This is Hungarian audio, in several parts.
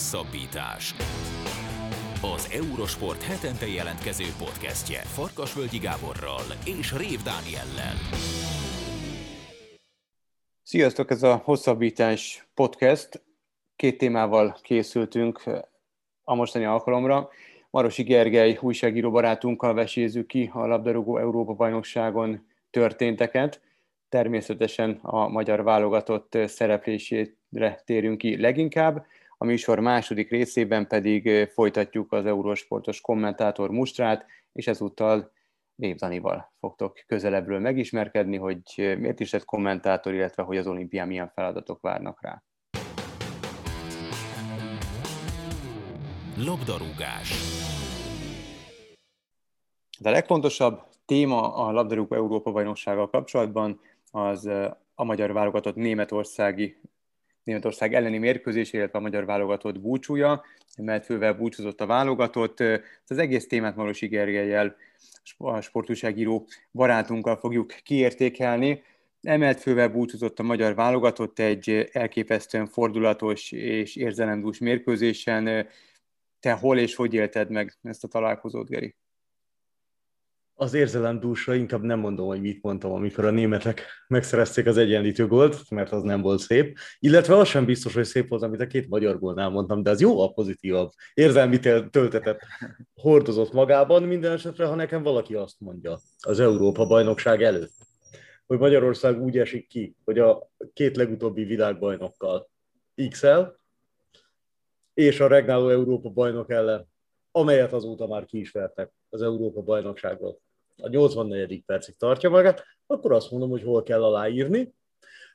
Hosszabbítás. Az Eurosport hetente jelentkező podcastje Farkasvölgyi Gáborral és Rév Dániellel. Sziasztok, ez a Hosszabbítás podcast. Két témával készültünk a mostani alkalomra. Marosi Gergely újságíró barátunkkal vesézzük ki a labdarúgó Európa bajnokságon történteket. Természetesen a magyar válogatott szereplésére térünk ki leginkább. A műsor második részében pedig folytatjuk az Eurosportos kommentátor mustrát, és ezúttal Név Danival fogtok közelebbről megismerkedni, hogy miért is lett kommentátor, illetve hogy az olimpián milyen feladatok várnak rá. Labdarúgás. De a legfontosabb téma a labdarúgó Európa bajnoksággal kapcsolatban az a magyar válogatott németországi Németország elleni mérkőzés, illetve a magyar válogatott búcsúja, mert fővel búcsúzott a válogatott. Az egész témát Marosi Gergelyel, a sportúságíró barátunkkal fogjuk kiértékelni. Emelt fővel búcsúzott a magyar válogatott egy elképesztően fordulatos és érzelemdús mérkőzésen. Te hol és hogy élted meg ezt a találkozót, Geri? Az érzelemdúsra inkább nem mondom, hogy mit mondtam, amikor a németek megszerezték az egyenlítő gólt, mert az nem volt szép. Illetve az sem biztos, hogy szép volt, amit a két magyar gólnál mondtam, de az jó a pozitívabb. Érzelmi töltetet hordozott magában, minden esetre, ha nekem valaki azt mondja az Európa bajnokság előtt, hogy Magyarország úgy esik ki, hogy a két legutóbbi világbajnokkal x és a regnáló Európa bajnok ellen, amelyet azóta már ki is vertek az Európa bajnokságot a 84. percig tartja magát, akkor azt mondom, hogy hol kell aláírni.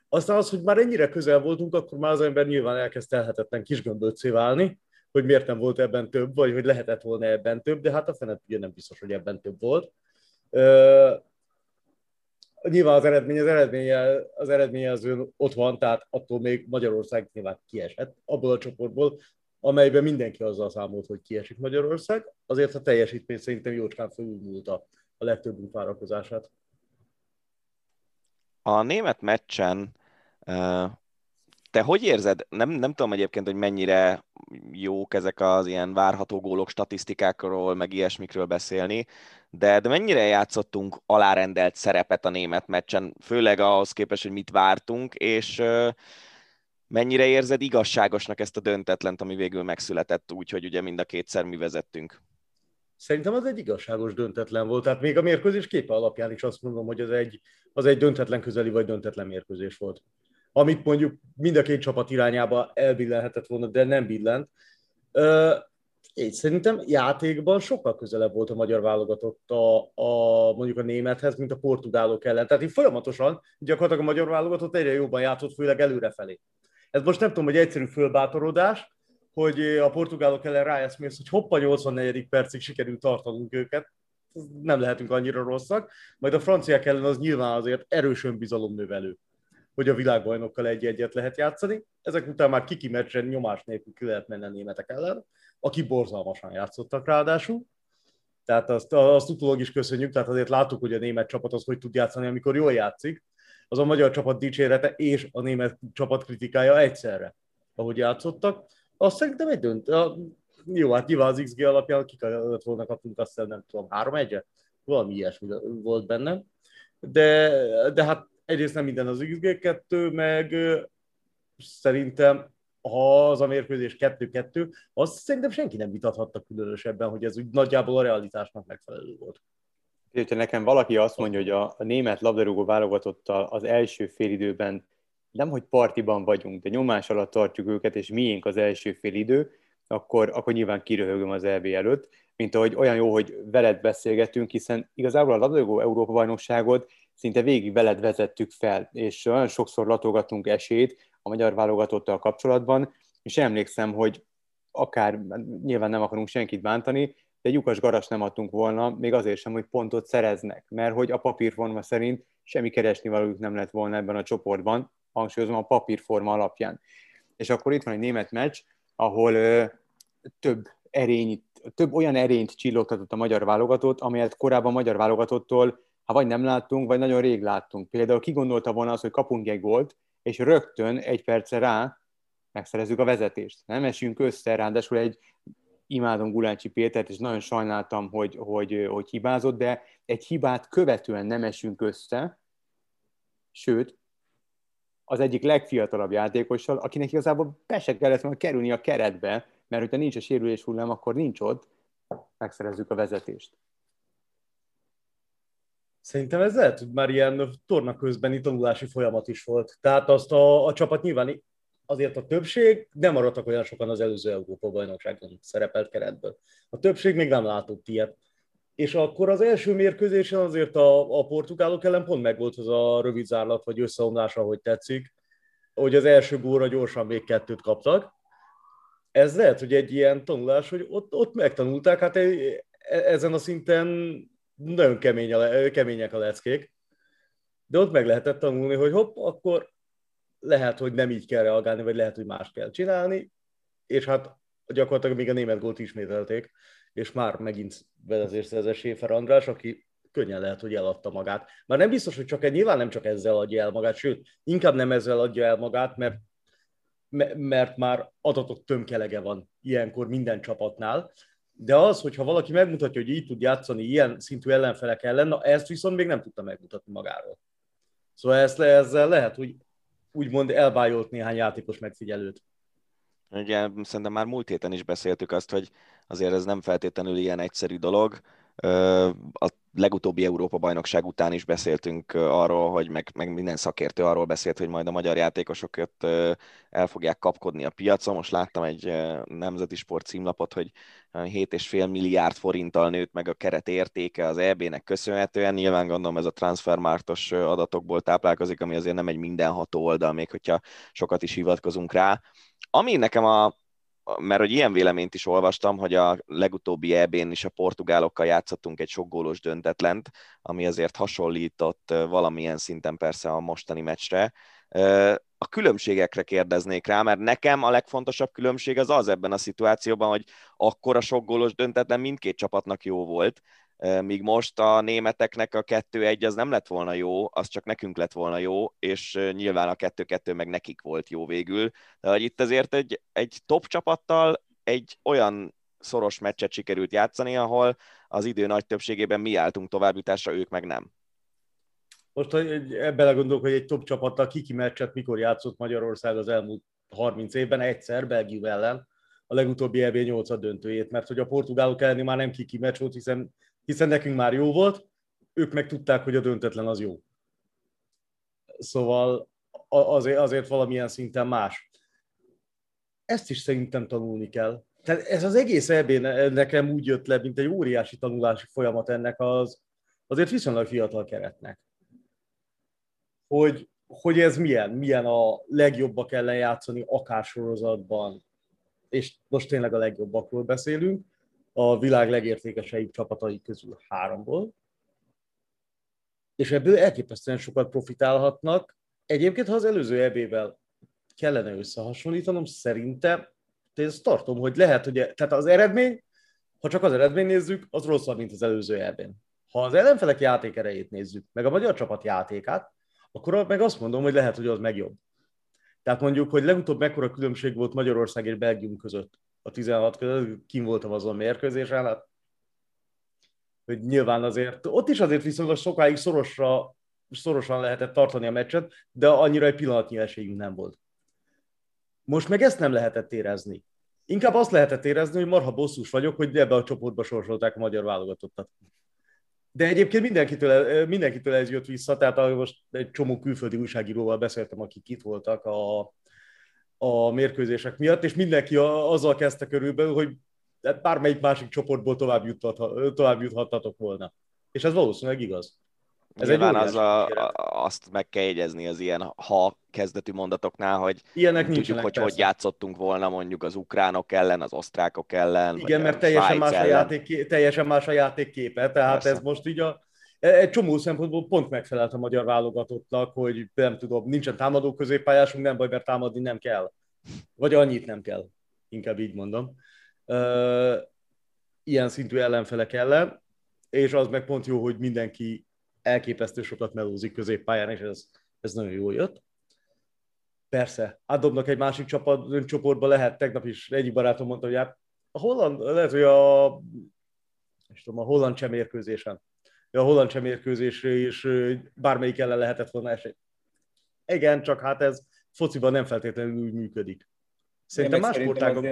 Aztán az, hogy már ennyire közel voltunk, akkor már az ember nyilván elkezd elhetetlen kisgömböccé válni, hogy miért nem volt ebben több, vagy hogy lehetett volna ebben több, de hát a fenet ugye nem biztos, hogy ebben több volt. Uh, nyilván az eredmény, az eredménye, az eredményező ott van, tehát attól még Magyarország nyilván kiesett abból a csoportból, amelyben mindenki azzal számolt, hogy kiesik Magyarország. Azért a teljesítmény szerintem jócskán felülmúlta a legtöbb várakozását. A német meccsen te hogy érzed? Nem, nem tudom egyébként, hogy mennyire jók ezek az ilyen várható gólok statisztikákról, meg ilyesmikről beszélni, de, de mennyire játszottunk alárendelt szerepet a német meccsen, főleg ahhoz képest, hogy mit vártunk, és mennyire érzed igazságosnak ezt a döntetlent, ami végül megszületett úgy, hogy ugye mind a kétszer mi vezettünk? Szerintem az egy igazságos döntetlen volt. Tehát még a mérkőzés képe alapján is azt mondom, hogy az egy, az egy döntetlen közeli vagy döntetlen mérkőzés volt. Amit mondjuk mind a két csapat irányába elbillenhetett volna, de nem billent. Én szerintem játékban sokkal közelebb volt a magyar válogatott a, a, mondjuk a némethez, mint a portugálok ellen. Tehát így folyamatosan gyakorlatilag a magyar válogatott egyre jobban játszott, főleg előrefelé. Ez most nem tudom, hogy egyszerű fölbátorodás, hogy a portugálok ellen ráeszmélsz, hogy hoppa 84. percig sikerült tartanunk őket, nem lehetünk annyira rosszak, majd a franciák ellen az nyilván azért erős önbizalomnövelő, hogy a világbajnokkal egy-egyet lehet játszani. Ezek után már kiki meccsen nyomás nélkül ki lehet menni a németek ellen, aki borzalmasan játszottak ráadásul. Tehát azt, azt utólag is köszönjük, tehát azért láttuk, hogy a német csapat az hogy tud játszani, amikor jól játszik. Az a magyar csapat dicsérete és a német csapat kritikája egyszerre, ahogy játszottak azt szerintem egy dönt. A, jó, hát nyilván az XG alapján kik adott volna kapunk, azt nem tudom, három egyet? Valami ilyesmi volt benne. De, de hát egyrészt nem minden az XG, kettő, meg szerintem ha az a mérkőzés 2-2, azt szerintem senki nem vitathatta különösebben, hogy ez úgy nagyjából a realitásnak megfelelő volt. Ha nekem valaki azt mondja, hogy a, a német labdarúgó válogatottal az első félidőben nem, hogy partiban vagyunk, de nyomás alatt tartjuk őket, és miénk az első fél idő, akkor, akkor nyilván kiröhögöm az EB előtt, mint ahogy olyan jó, hogy veled beszélgetünk, hiszen igazából a labdarúgó Európa bajnokságot szinte végig veled vezettük fel, és olyan sokszor latolgatunk esélyt a magyar válogatottal kapcsolatban, és emlékszem, hogy akár, nyilván nem akarunk senkit bántani, de lyukas garas nem adtunk volna, még azért sem, hogy pontot szereznek, mert hogy a papírforma szerint semmi keresni valójuk nem lett volna ebben a csoportban, hangsúlyozom a papírforma alapján. És akkor itt van egy német meccs, ahol ö, több erény, több olyan erényt csillogtatott a magyar válogatott, amelyet korábban a magyar válogatottól ha vagy nem láttunk, vagy nagyon rég láttunk. Például ki volna az, hogy kapunk egy gólt, és rögtön egy perce rá megszerezzük a vezetést. Nem esünk össze, ráadásul egy imádom Gulácsi Pétert, és nagyon sajnáltam, hogy, hogy, hogy hibázott, de egy hibát követően nem esünk össze, sőt, az egyik legfiatalabb játékossal, akinek igazából be se kellett volna kerülni a keretbe, mert hogyha nincs a sérülés hullám, akkor nincs ott, megszerezzük a vezetést. Szerintem ez lehet, hogy már ilyen torna közbeni tanulási folyamat is volt. Tehát azt a, a csapat nyilván azért a többség nem maradtak olyan sokan az előző Európa bajnokságon szerepelt keretből. A többség még nem látott ilyet. És akkor az első mérkőzésen azért a, a portugálok ellen pont meg volt az a rövid zárlat, vagy összeomlás, ahogy tetszik, hogy az első góra gyorsan még kettőt kaptak. Ez lehet, hogy egy ilyen tanulás, hogy ott, ott megtanulták, hát e, ezen a szinten nagyon kemény a, kemények a leckék, de ott meg lehetett tanulni, hogy hopp, akkor lehet, hogy nem így kell reagálni, vagy lehet, hogy más kell csinálni, és hát gyakorlatilag még a német gólt ismételték, és már megint vezetést szerzett Séfer András, aki könnyen lehet, hogy eladta magát. Már nem biztos, hogy csak egy, nyilván nem csak ezzel adja el magát, sőt, inkább nem ezzel adja el magát, mert, mert már adatok tömkelege van ilyenkor minden csapatnál, de az, hogyha valaki megmutatja, hogy így tud játszani ilyen szintű ellenfelek ellen, na ezt viszont még nem tudta megmutatni magáról. Szóval ezt, ezzel lehet, hogy úgymond elbájolt néhány játékos megfigyelőt. Ugye szerintem már múlt héten is beszéltük azt, hogy azért ez nem feltétlenül ilyen egyszerű dolog. A legutóbbi Európa-bajnokság után is beszéltünk arról, hogy meg, meg minden szakértő arról beszélt, hogy majd a magyar játékosok jött el fogják kapkodni a piacon. Most láttam egy nemzeti sport címlapot, hogy 7,5 milliárd forinttal nőtt meg a keret értéke az EB-nek köszönhetően. Nyilván gondolom ez a transfermártos adatokból táplálkozik, ami azért nem egy mindenható oldal, még hogyha sokat is hivatkozunk rá. Ami nekem a, mert hogy ilyen véleményt is olvastam, hogy a legutóbbi EB-n is a portugálokkal játszottunk egy sok gólos döntetlent, ami azért hasonlított valamilyen szinten persze a mostani meccsre. A különbségekre kérdeznék rá, mert nekem a legfontosabb különbség az az ebben a szituációban, hogy akkor a sok gólos döntetlen mindkét csapatnak jó volt, míg most a németeknek a 2-1 az nem lett volna jó, az csak nekünk lett volna jó, és nyilván a 2-2 meg nekik volt jó végül. De hogy itt azért egy, egy top csapattal egy olyan szoros meccset sikerült játszani, ahol az idő nagy többségében mi álltunk továbbjutásra, ők meg nem. Most ebben gondolok, hogy egy top csapattal kiki meccset mikor játszott Magyarország az elmúlt 30 évben, egyszer Belgium ellen, a legutóbbi EB 8 döntőjét, mert hogy a portugálok elleni már nem kiki meccs volt, hiszen hiszen nekünk már jó volt, ők meg tudták, hogy a döntetlen az jó. Szóval azért, azért valamilyen szinten más. Ezt is szerintem tanulni kell. Tehát ez az egész eb nekem úgy jött le, mint egy óriási tanulási folyamat ennek az azért viszonylag fiatal keretnek. Hogy, hogy ez milyen, milyen a legjobbak ellen játszani akár sorozatban, és most tényleg a legjobbakról beszélünk, a világ legértékesebb csapatai közül háromból, és ebből elképesztően sokat profitálhatnak. Egyébként, ha az előző ebével kellene összehasonlítanom, szerintem én ezt tartom, hogy lehet, hogy e- tehát az eredmény, ha csak az eredmény nézzük, az rosszabb, mint az előző ebben. Ha az ellenfelek játékerejét nézzük, meg a magyar csapat játékát, akkor meg azt mondom, hogy lehet, hogy az meg jobb. Tehát mondjuk, hogy legutóbb mekkora különbség volt Magyarország és Belgium között a 16 között, kim voltam azon mérkőzésen, hát, hogy nyilván azért, ott is azért viszonylag sokáig szorosra, szorosan lehetett tartani a meccset, de annyira egy pillanatnyi esélyünk nem volt. Most meg ezt nem lehetett érezni. Inkább azt lehetett érezni, hogy marha bosszus vagyok, hogy ebbe a csoportba sorsolták a magyar válogatottat. De egyébként mindenkitől, mindenkitől ez jött vissza, tehát most egy csomó külföldi újságíróval beszéltem, akik itt voltak a, a mérkőzések miatt, és mindenki azzal kezdte körülbelül, hogy bármelyik másik csoportból tovább, juthat, tovább juthattatok volna. És ez valószínűleg igaz. Ez Nyilván egy az a, azt meg kell jegyezni az ilyen ha kezdetű mondatoknál, hogy Ilyenek tudjuk, hogy persze. hogy játszottunk volna mondjuk az ukránok ellen, az osztrákok ellen. Igen, mert teljesen más, a játék, teljesen más a játékképe, tehát persze. ez most így a, egy csomó szempontból pont megfelelt a magyar válogatottnak, hogy nem tudom, nincsen támadó középpályásunk, nem baj, mert támadni nem kell. Vagy annyit nem kell, inkább így mondom. Ilyen szintű ellenfelek ellen, és az meg pont jó, hogy mindenki elképesztő sokat melózik középpályán, és ez, ez nagyon jól jött. Persze, átdobnak egy másik csapat, csoportba lehet, tegnap is egyik barátom mondta, hogy hát a holland, lehet, hogy a, és tudom, a holland csemérkőzésen, a holland csemérkőzésre is bármelyik ellen lehetett volna esély. Igen, csak hát ez fociban nem feltétlenül úgy működik. Szerintem más sportágok...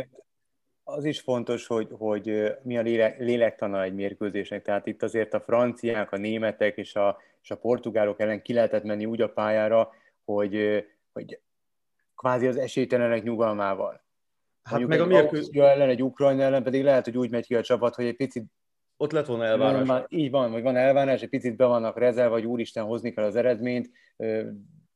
Az is fontos, hogy, hogy mi a lélek, lélektana egy mérkőzésnek. Tehát itt azért a franciák, a németek és a, és a portugálok ellen ki lehetett menni úgy a pályára, hogy, hogy kvázi az esélytelenek nyugalmával. Hát Mondjuk meg a mérkőzés ellen, egy Ukrajna ellen pedig lehet, hogy úgy megy ki a csapat, hogy egy picit ott lett volna elvárás. Van, így van, hogy van elvárás, egy picit be vannak rezel, vagy úristen hozni kell az eredményt,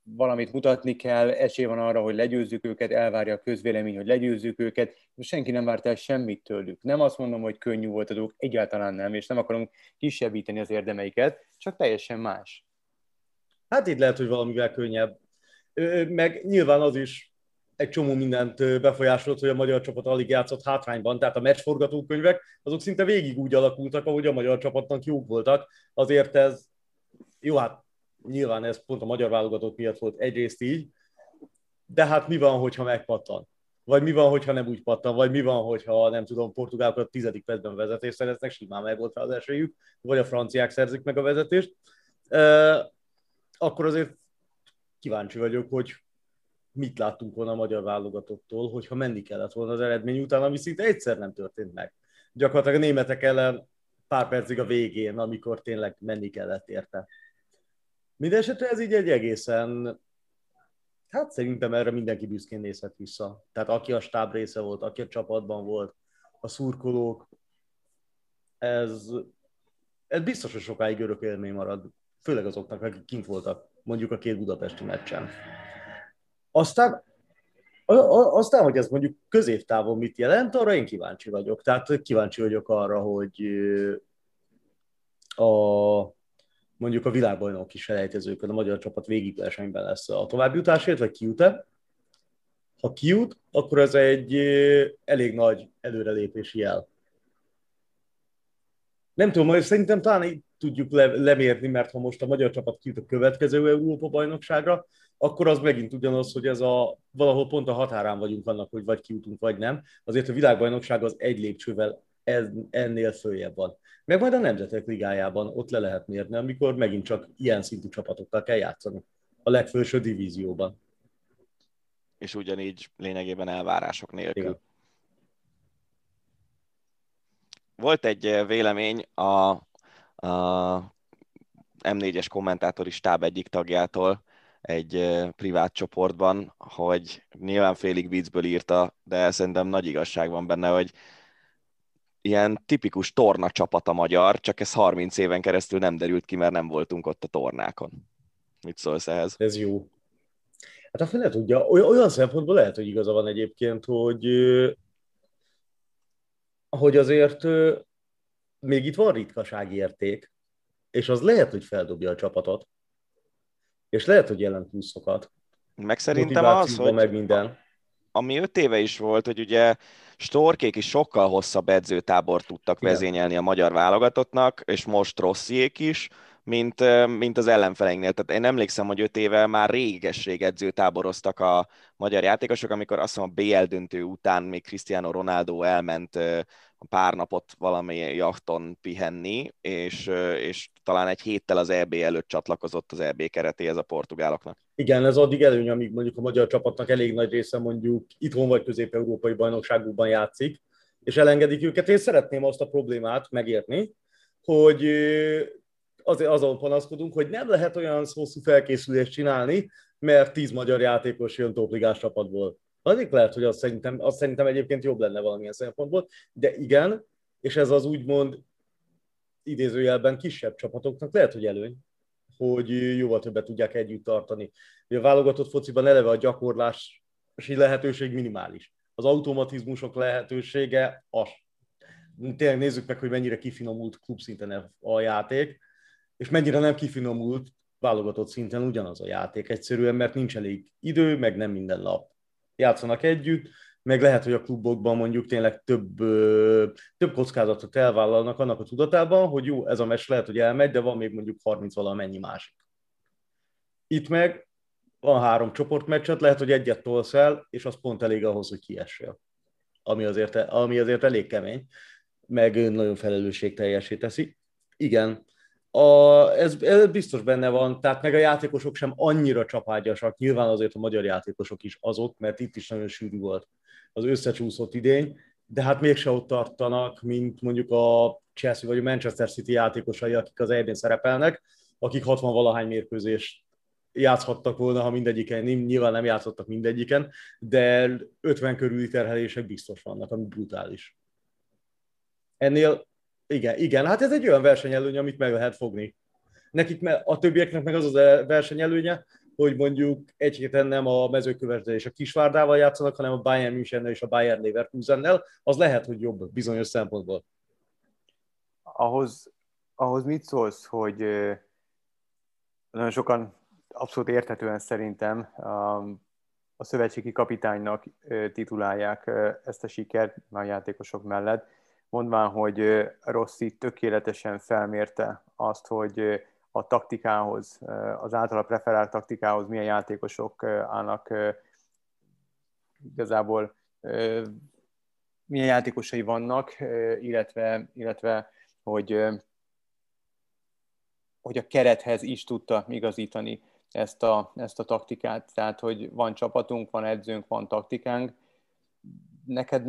valamit mutatni kell, esély van arra, hogy legyőzzük őket, elvárja a közvélemény, hogy legyőzzük őket, senki nem várt el semmit tőlük. Nem azt mondom, hogy könnyű volt a dolog, egyáltalán nem, és nem akarom kisebbíteni az érdemeiket, csak teljesen más. Hát itt lehet, hogy valamivel könnyebb. Meg nyilván az is egy csomó mindent befolyásolt, hogy a magyar csapat alig játszott hátrányban, tehát a meccsforgatókönyvek azok szinte végig úgy alakultak, ahogy a magyar csapatnak jók voltak. Azért ez, jó, hát nyilván ez pont a magyar válogatott miatt volt egyrészt így, de hát mi van, hogyha megpattan? Vagy mi van, hogyha nem úgy pattan? Vagy mi van, hogyha nem tudom, portugálokat tizedik percben vezetést szereznek, simán meg volt rá az esélyük, vagy a franciák szerzik meg a vezetést. E, akkor azért kíváncsi vagyok, hogy mit láttunk volna a magyar válogatottól, hogyha menni kellett volna az eredmény után, ami szinte egyszer nem történt meg. Gyakorlatilag a németek ellen pár percig a végén, amikor tényleg menni kellett érte. Mindenesetre ez így egy egészen, hát szerintem erre mindenki büszkén nézhet vissza. Tehát aki a stáb része volt, aki a csapatban volt, a szurkolók, ez, ez biztos, hogy sokáig örök élmény marad, főleg azoknak, akik kint voltak, mondjuk a két budapesti meccsen. Aztán, aztán, hogy ez mondjuk középtávon mit jelent, arra én kíváncsi vagyok. Tehát kíváncsi vagyok arra, hogy a, mondjuk a világbajnok is selejtezőkön a magyar csapat végigversenyben lesz a továbbjutásért, vagy kijut-e. Ha kijut, akkor ez egy elég nagy előrelépési jel. Nem tudom, majd szerintem talán így tudjuk le, lemérni, mert ha most a magyar csapat kijut a következő Európa-bajnokságra, akkor az megint ugyanaz, hogy ez a valahol pont a határán vagyunk annak, hogy vagy kijutunk, vagy nem. Azért a világbajnokság az egy lépcsővel ennél följebb van. Meg majd a Nemzetek Ligájában ott le lehet mérni, amikor megint csak ilyen szintű csapatokkal kell játszani a legfőső divízióban. És ugyanígy lényegében elvárások nélkül. Igen. Volt egy eh, vélemény a, a M4-es kommentátori stáb egyik tagjától egy privát csoportban, hogy nyilván félig viccből írta, de szerintem nagy igazság van benne, hogy ilyen tipikus torna csapat a magyar, csak ez 30 éven keresztül nem derült ki, mert nem voltunk ott a tornákon. Mit szólsz ehhez? Ez jó. Hát a fele tudja, olyan szempontból lehet, hogy igaza van egyébként, hogy, hogy azért még itt van ritkasági érték, és az lehet, hogy feldobja a csapatot, és lehet, hogy jelent pluszokat. Meg szerintem az, hogy meg minden. ami öt éve is volt, hogy ugye Storkék is sokkal hosszabb edzőtábor tudtak Igen. vezényelni a magyar válogatottnak, és most Rossziék is, mint, mint az ellenfeleinknél. Tehát én emlékszem, hogy öt éve már réges-rég edzőtáboroztak a magyar játékosok, amikor azt mondom, a BL döntő után még Cristiano Ronaldo elment pár napot valami jachton pihenni, és, és talán egy héttel az EB előtt csatlakozott az EB keretéhez a portugáloknak. Igen, ez addig előny, amíg mondjuk a magyar csapatnak elég nagy része mondjuk itthon vagy közép-európai bajnokságokban játszik, és elengedik őket. Én szeretném azt a problémát megérteni, hogy azért azon panaszkodunk, hogy nem lehet olyan hosszú felkészülést csinálni, mert tíz magyar játékos jön topligás csapatból. Addig lehet, hogy azt szerintem, azt szerintem egyébként jobb lenne valamilyen szempontból, de igen, és ez az úgymond idézőjelben kisebb csapatoknak lehet, hogy előny, hogy jóval többet tudják együtt tartani. A válogatott fociban eleve a gyakorlási lehetőség minimális. Az automatizmusok lehetősége az. Tényleg nézzük meg, hogy mennyire kifinomult klubszinten a játék, és mennyire nem kifinomult válogatott szinten ugyanaz a játék egyszerűen, mert nincs elég idő, meg nem minden nap játszanak együtt, meg lehet, hogy a klubokban mondjuk tényleg több, több kockázatot elvállalnak annak a tudatában, hogy jó, ez a meccs lehet, hogy elmegy, de van még mondjuk 30 valamennyi másik. Itt meg van három csoportmeccset, lehet, hogy egyet tolsz el, és az pont elég ahhoz, hogy kiessél. Ami azért, ami azért elég kemény, meg nagyon felelősségteljesé teszi. Igen, a, ez, ez biztos benne van, tehát meg a játékosok sem annyira csapágyasak, nyilván azért a magyar játékosok is azok, mert itt is nagyon sűrű volt az összecsúszott idény, de hát mégse ott tartanak, mint mondjuk a Chelsea vagy a Manchester City játékosai, akik az eb szerepelnek, akik 60 valahány mérkőzést játszhattak volna, ha mindegyiken, nyilván nem játszottak mindegyiken, de 50 körüli terhelések biztos vannak, ami brutális. Ennél, igen, igen, hát ez egy olyan versenyelőny, amit meg lehet fogni. Nekik, a többieknek meg az az versenyelőnye, hogy mondjuk egy héten nem a mezőkövető és a Kisvárdával játszanak, hanem a Bayern münchen és a Bayern Leverkusennel, az lehet, hogy jobb bizonyos szempontból. Ahhoz, ahhoz mit szólsz, hogy nagyon sokan abszolút érthetően szerintem a szövetségi kapitánynak titulálják ezt a sikert a játékosok mellett, mondván, hogy Rossi tökéletesen felmérte azt, hogy a taktikához, az általa preferált taktikához milyen játékosok állnak igazából milyen játékosai vannak, illetve, illetve hogy, hogy a kerethez is tudta igazítani ezt a, ezt a taktikát. Tehát, hogy van csapatunk, van edzőnk, van taktikánk, neked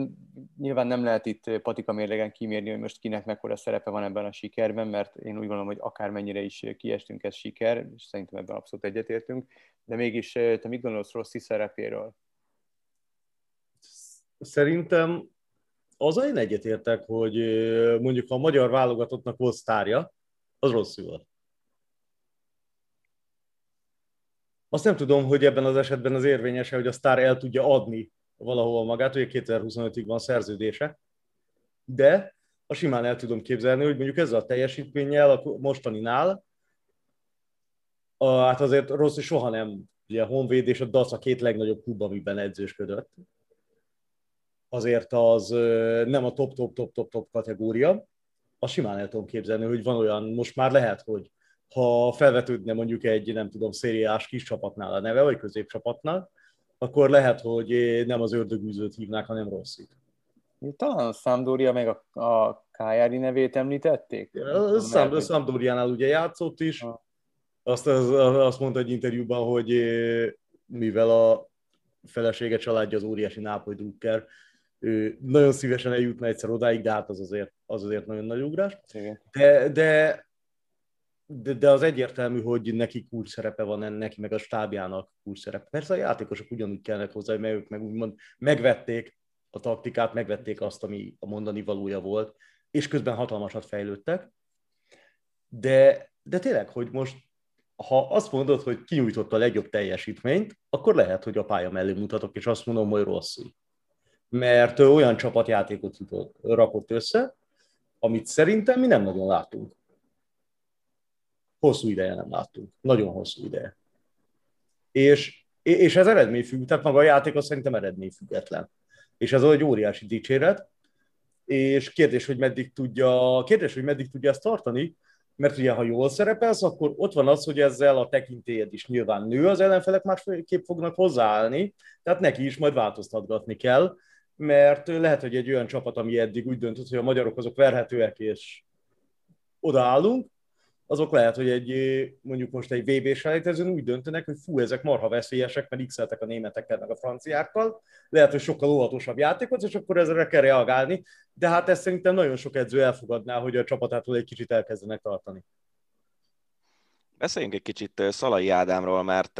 nyilván nem lehet itt patika mérlegen kimérni, hogy most kinek mekkora szerepe van ebben a sikerben, mert én úgy gondolom, hogy akármennyire is kiestünk, ez siker, és szerintem ebben abszolút egyetértünk, de mégis te mit gondolsz Rossi szerepéről? Szerintem az én egyetértek, hogy mondjuk a magyar válogatottnak volt sztárja, az Rossi volt. Azt nem tudom, hogy ebben az esetben az érvényese, hogy a sztár el tudja adni valahol magát, ugye 2025-ig van szerződése, de a simán el tudom képzelni, hogy mondjuk ezzel a teljesítménnyel, a mostaninál, a, hát azért rossz, soha nem, ugye a Honvéd és a DAC a két legnagyobb klub, amiben edzősködött. Azért az nem a top-top-top-top-top kategória. A simán el tudom képzelni, hogy van olyan, most már lehet, hogy ha felvetődne mondjuk egy, nem tudom, szériás kis csapatnál a neve, vagy középcsapatnál, akkor lehet, hogy nem az ördögűzőt hívnák, hanem rosszit. Talán a Sampdoria meg a, a Kájári nevét említették? A, Szám, Sampdoriánál ugye játszott is. Azt, az, azt mondta egy interjúban, hogy mivel a felesége családja az óriási Nápoly Drucker, ő nagyon szívesen eljutna egyszer odáig, de hát az azért, az azért nagyon nagy ugrás. De, de de, de az egyértelmű, hogy neki kulcs szerepe van, neki meg a stábjának kulcs szerepe. Persze a játékosok ugyanúgy kellnek hozzá, mert ők meg úgymond megvették a taktikát, megvették azt, ami a mondani valója volt, és közben hatalmasat fejlődtek. De, de tényleg, hogy most ha azt mondod, hogy kinyújtott a legjobb teljesítményt, akkor lehet, hogy a pálya mellé mutatok, és azt mondom, hogy rosszul. Mert olyan csapatjátékot rakott össze, amit szerintem mi nem nagyon látunk hosszú ideje nem láttunk. Nagyon hosszú ideje. És, és ez eredményfüggő, tehát maga a játék az szerintem eredményfüggetlen. És ez egy óriási dicséret, és kérdés, hogy meddig tudja, kérdés, hogy meddig tudja ezt tartani, mert ugye, ha jól szerepelsz, akkor ott van az, hogy ezzel a tekintélyed is nyilván nő, az ellenfelek másképp fognak hozzáállni, tehát neki is majd változtatgatni kell, mert lehet, hogy egy olyan csapat, ami eddig úgy döntött, hogy a magyarok azok verhetőek, és odaállunk, azok lehet, hogy egy, mondjuk most egy VB selejtezőn úgy döntenek, hogy fú, ezek marha veszélyesek, mert x a németekkel, meg a franciákkal, lehet, hogy sokkal óvatosabb játékot, és akkor ezre kell reagálni, de hát ezt szerintem nagyon sok edző elfogadná, hogy a csapatától egy kicsit elkezdenek tartani. Beszéljünk egy kicsit Szalai Ádámról, mert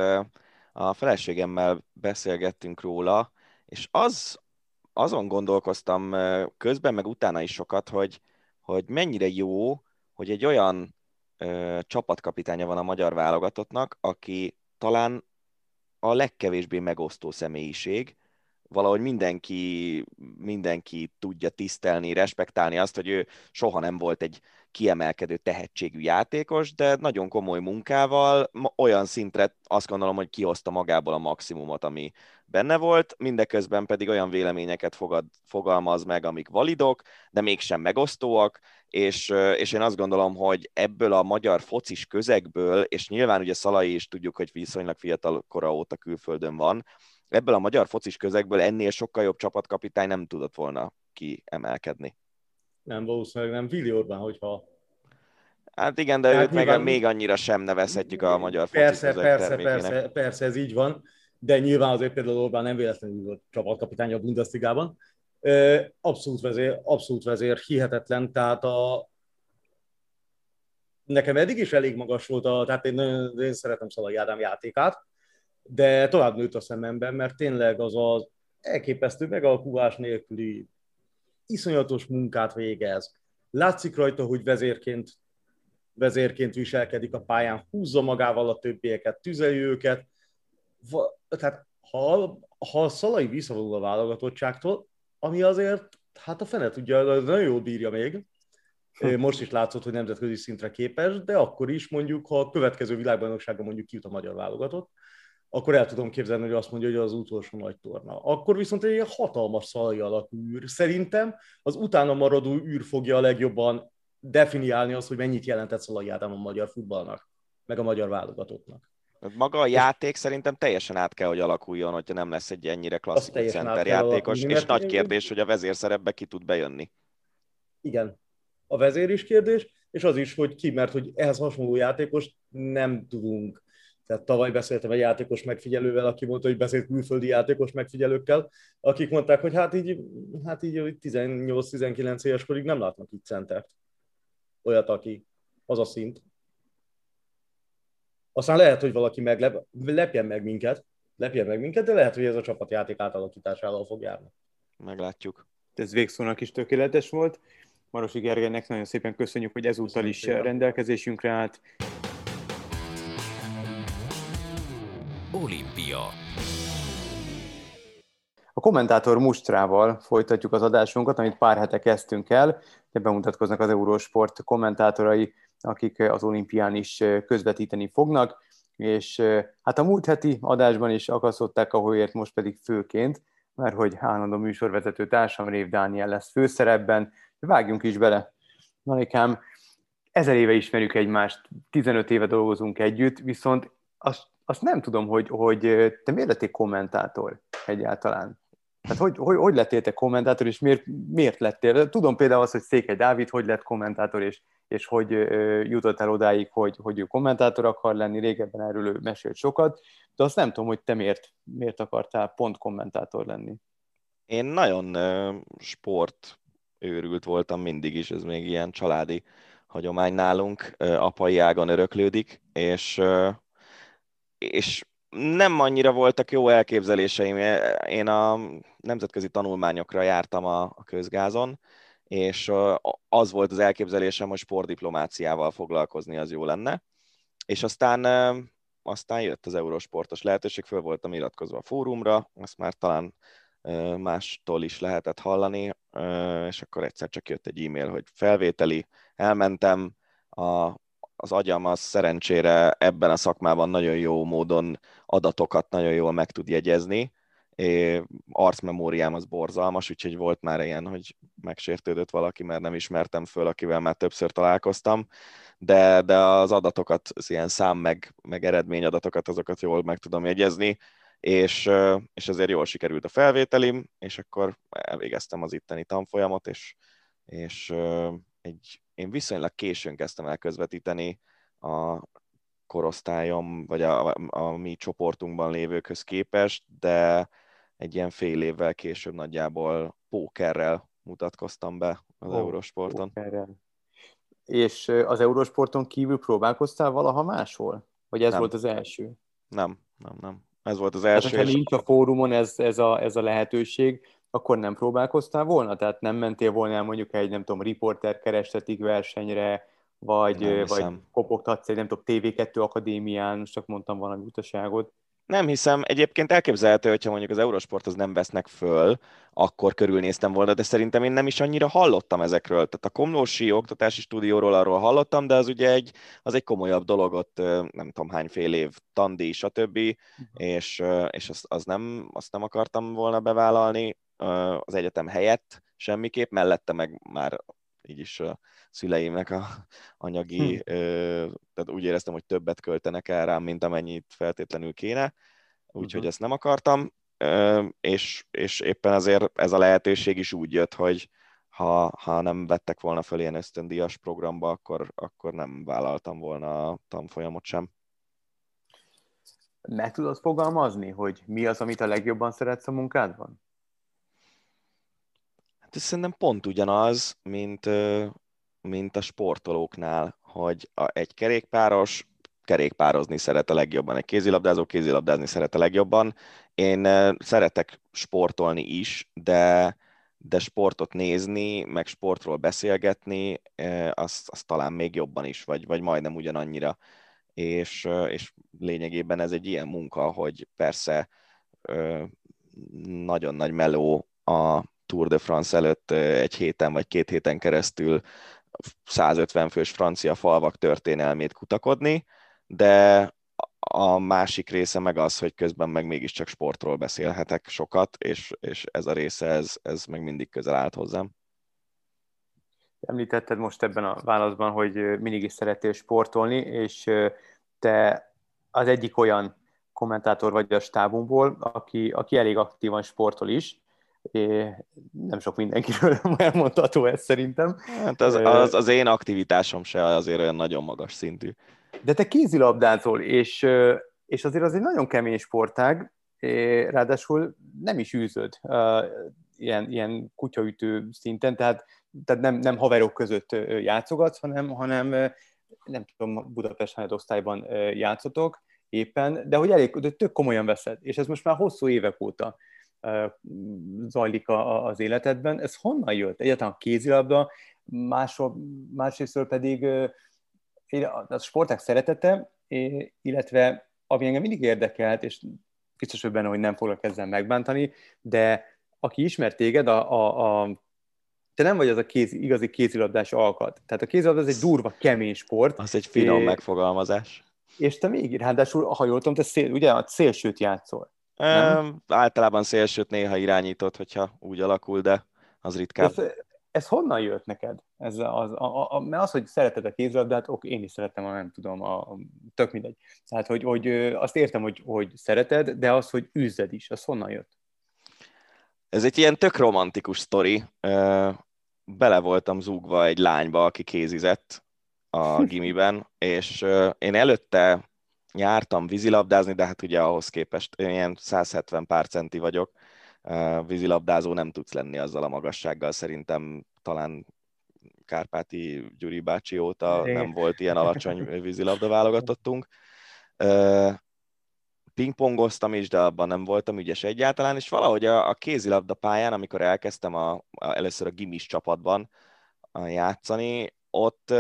a feleségemmel beszélgettünk róla, és az, azon gondolkoztam közben, meg utána is sokat, hogy, hogy mennyire jó, hogy egy olyan ö, csapatkapitánya van a magyar válogatottnak, aki talán a legkevésbé megosztó személyiség, valahogy mindenki, mindenki tudja tisztelni, respektálni azt, hogy ő soha nem volt egy kiemelkedő tehetségű játékos, de nagyon komoly munkával olyan szintre azt gondolom, hogy kihozta magából a maximumot, ami benne volt, mindeközben pedig olyan véleményeket fogad, fogalmaz meg, amik validok, de mégsem megosztóak, és, és én azt gondolom, hogy ebből a magyar focis közegből, és nyilván ugye Szalai is tudjuk, hogy viszonylag fiatal kora óta külföldön van, ebből a magyar focis közegből ennél sokkal jobb csapatkapitány nem tudott volna kiemelkedni. Nem, valószínűleg nem. Vili Orbán, hogyha... Hát igen, de hát őt nyilván... meg még annyira sem nevezhetjük a magyar persze, persze, persze, persze, ez így van, de nyilván azért például Orbán nem véletlenül volt csapatkapitány a Bundesligában. Abszolút vezér, abszolút vezér, hihetetlen, tehát a, nekem eddig is elég magas volt, a, tehát én, én szeretem Szalai Ádám játékát, de tovább nőtt a szememben, mert tényleg az az elképesztő megalkulás nélküli iszonyatos munkát végez. Látszik rajta, hogy vezérként, vezérként viselkedik a pályán, húzza magával a többieket, tüzeli őket. Tehát ha, ha a Szalai visszavonul a válogatottságtól, ami azért, hát a fene tudja, nagyon jól bírja még, most is látszott, hogy nemzetközi szintre képes, de akkor is mondjuk, ha a következő világbajnoksága mondjuk kijut a magyar válogatott, akkor el tudom képzelni, hogy azt mondja, hogy az utolsó nagy torna. Akkor viszont egy hatalmas szalai alakú űr. Szerintem az utána maradó űr fogja a legjobban definiálni azt, hogy mennyit jelentett Szalai Ádám a magyar futballnak, meg a magyar válogatottnak. Maga a játék szerintem teljesen át kell, hogy alakuljon, hogyha nem lesz egy ennyire klasszikus center játékos, és nagy kérdés, hogy a vezérszerepbe ki tud bejönni. Igen, a vezér is kérdés, és az is, hogy ki, mert hogy ehhez hasonló játékos nem tudunk tehát tavaly beszéltem egy játékos megfigyelővel, aki mondta, hogy beszélt külföldi játékos megfigyelőkkel, akik mondták, hogy hát így, hát így 18-19 éves korig nem látnak itt centert. Olyat, aki az a szint. Aztán lehet, hogy valaki meglep, lepjen meg minket, lepjen meg minket, de lehet, hogy ez a csapatjáték átalakításával fog járni. Meglátjuk. Ez végszónak is tökéletes volt. Marosi Gergelynek nagyon szépen köszönjük, hogy ezúttal is rendelkezésünkre állt. Olimpia. A kommentátor Mustrával folytatjuk az adásunkat, amit pár hete kezdtünk el. Bemutatkoznak az Eurósport kommentátorai, akik az olimpián is közvetíteni fognak, és hát a múlt heti adásban is akasztották a hóért, most pedig főként, mert hogy állandó műsorvezető társam Rév Dániel lesz főszerepben. Vágjunk is bele. Nanikám, ezer éve ismerjük egymást, 15 éve dolgozunk együtt, viszont azt azt nem tudom, hogy, hogy te miért lettél kommentátor egyáltalán? Hát hogy, hogy, hogy lettél te kommentátor, és miért, miért lettél? Tudom például azt, hogy Székely Dávid hogy lett kommentátor, és, és hogy jutott el odáig, hogy, hogy ő kommentátor akar lenni, régebben erről ő mesélt sokat, de azt nem tudom, hogy te miért, miért akartál pont kommentátor lenni. Én nagyon sport őrült voltam mindig is, ez még ilyen családi hagyomány nálunk, apai ágon öröklődik, és és nem annyira voltak jó elképzeléseim. Én a nemzetközi tanulmányokra jártam a, a közgázon, és az volt az elképzelésem, hogy sportdiplomáciával foglalkozni az jó lenne. És aztán, aztán jött az eurósportos lehetőség, föl voltam iratkozva a fórumra, azt már talán mástól is lehetett hallani, és akkor egyszer csak jött egy e-mail, hogy felvételi, elmentem, a, az agyam az szerencsére ebben a szakmában nagyon jó módon adatokat nagyon jól meg tud jegyezni. É, arcmemóriám az borzalmas, úgyhogy volt már ilyen, hogy megsértődött valaki, mert nem ismertem föl, akivel már többször találkoztam, de, de az adatokat, az ilyen szám meg, meg eredményadatokat, azokat jól meg tudom jegyezni, és, és ezért jól sikerült a felvételim, és akkor elvégeztem az itteni tanfolyamot, és, és egy én viszonylag későn kezdtem el közvetíteni a korosztályom, vagy a, a, a mi csoportunkban lévőkhöz képest, de egy ilyen fél évvel később nagyjából pókerrel mutatkoztam be az oh, Eurosporton. Pókerrel. És az Eurosporton kívül próbálkoztál valaha máshol? Vagy ez nem. volt az első? Nem, nem, nem. Ez volt az első. Hát, ha nincs a fórumon ez, ez, a, ez a lehetőség, akkor nem próbálkoztál volna? Tehát nem mentél volna el mondjuk egy, nem tudom, riporter kerestetik versenyre, vagy, vagy kopogtatsz egy, nem tudom, TV2 akadémián, most csak mondtam valami utaságot. Nem hiszem. Egyébként elképzelhető, hogyha mondjuk az Eurosport az nem vesznek föl, akkor körülnéztem volna, de szerintem én nem is annyira hallottam ezekről. Tehát a Komlósi Oktatási Stúdióról arról hallottam, de az ugye egy, az egy komolyabb dolog, ott nem tudom hány fél év, tandi, stb. Uh-huh. És, és azt, az nem, azt nem akartam volna bevállalni az egyetem helyett semmiképp, mellette meg már így is a szüleimnek a anyagi, hm. tehát úgy éreztem, hogy többet költenek el rám, mint amennyit feltétlenül kéne, úgyhogy uh-huh. ezt nem akartam, és, és éppen azért ez a lehetőség is úgy jött, hogy ha, ha nem vettek volna föl ilyen ösztöndíjas programba, akkor, akkor nem vállaltam volna a tanfolyamot sem. Meg tudod fogalmazni, hogy mi az, amit a legjobban szeretsz a munkádban? Hát ez szerintem pont ugyanaz, mint, mint a sportolóknál, hogy a, egy kerékpáros kerékpározni szeret a legjobban, egy kézilabdázó kézilabdázni szeret a legjobban. Én szeretek sportolni is, de, de sportot nézni, meg sportról beszélgetni, az, az talán még jobban is, vagy, vagy majdnem ugyanannyira. És, és lényegében ez egy ilyen munka, hogy persze nagyon nagy meló a Tour de France előtt egy héten vagy két héten keresztül 150 fős francia falvak történelmét kutakodni, de a másik része meg az, hogy közben meg mégiscsak sportról beszélhetek sokat, és, és ez a része, ez, ez meg mindig közel állt hozzám. Említetted most ebben a válaszban, hogy mindig is szeretél sportolni, és te az egyik olyan kommentátor vagy a stábunkból, aki, aki elég aktívan sportol is, É, nem sok mindenkiről elmondható ez szerintem. Hát az, az, az én aktivitásom se azért olyan nagyon magas szintű. De te kézilabdázol, és, és azért az egy nagyon kemény sportág, ráadásul nem is űzöd ilyen, ilyen kutyaütő szinten, tehát, tehát nem, nem haverok között játszogatsz, hanem, hanem nem tudom, Budapest osztályban játszotok éppen, de hogy elég, de tök komolyan veszed, és ez most már hosszú évek óta zajlik az életedben. Ez honnan jött? Egyáltalán a kézilabda, másról, másrészt pedig a sporták szeretete, illetve ami engem mindig érdekelt, és biztos hogy benne, hogy nem foglak ezzel megbántani, de aki ismer téged, a, a, a te nem vagy az a kéz, igazi kézilabdás alkat. Tehát a kézilabda az egy durva, kemény sport. Az egy finom é, megfogalmazás. És te még, ráadásul, ha jól tudom, te szél, ugye a szélsőt játszol. Nem? Általában szélsőt néha irányított, hogyha úgy alakul, de az ritkább. Ez, ez honnan jött neked? Ez az, a, a, mert az, hogy szereted a kézilabdát, ok, én is szeretem, a, nem tudom, a, a, tök mindegy. Tehát, hogy, hogy azt értem, hogy, hogy szereted, de az, hogy űzzed is, az honnan jött? Ez egy ilyen tök romantikus sztori. Bele voltam zúgva egy lányba, aki kézizett a gimiben, és én előtte jártam vízilabdázni, de hát ugye ahhoz képest én ilyen 170 pár centi vagyok, vízilabdázó nem tudsz lenni azzal a magassággal, szerintem talán Kárpáti Gyuri bácsi óta nem volt ilyen alacsony vízilabda válogatottunk. Pingpongoztam is, de abban nem voltam ügyes egyáltalán, és valahogy a, a kézilabda pályán, amikor elkezdtem a, a, először a gimis csapatban játszani, ott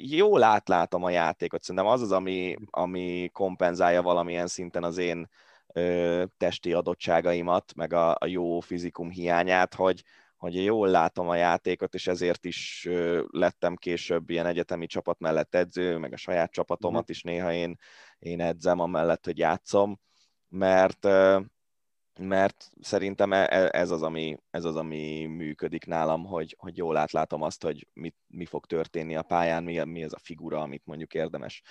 jól átlátom a játékot, szerintem az az, ami, ami kompenzálja valamilyen szinten az én ö, testi adottságaimat, meg a, a jó fizikum hiányát, hogy, hogy jól látom a játékot, és ezért is ö, lettem később ilyen egyetemi csapat mellett edző, meg a saját csapatomat mhm. is néha én, én edzem amellett, hogy játszom, mert ö, mert szerintem e, e, ez az, ami, ez az, ami működik nálam, hogy, hogy jól átlátom azt, hogy mit, mi fog történni a pályán, mi, mi az a figura, amit mondjuk érdemes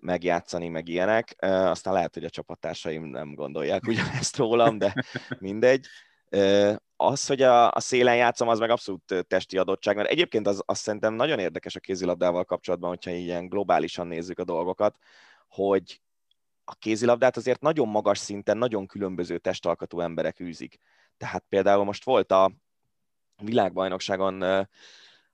megjátszani, meg ilyenek. Aztán lehet, hogy a csapattársaim nem gondolják ugyanezt rólam, de mindegy. Az, hogy a, a szélen játszom, az meg abszolút testi adottság, mert egyébként az, az szerintem nagyon érdekes a kézilabdával kapcsolatban, hogyha ilyen globálisan nézzük a dolgokat, hogy a kézilabdát azért nagyon magas szinten, nagyon különböző testalkatú emberek űzik. Tehát például most volt a világbajnokságon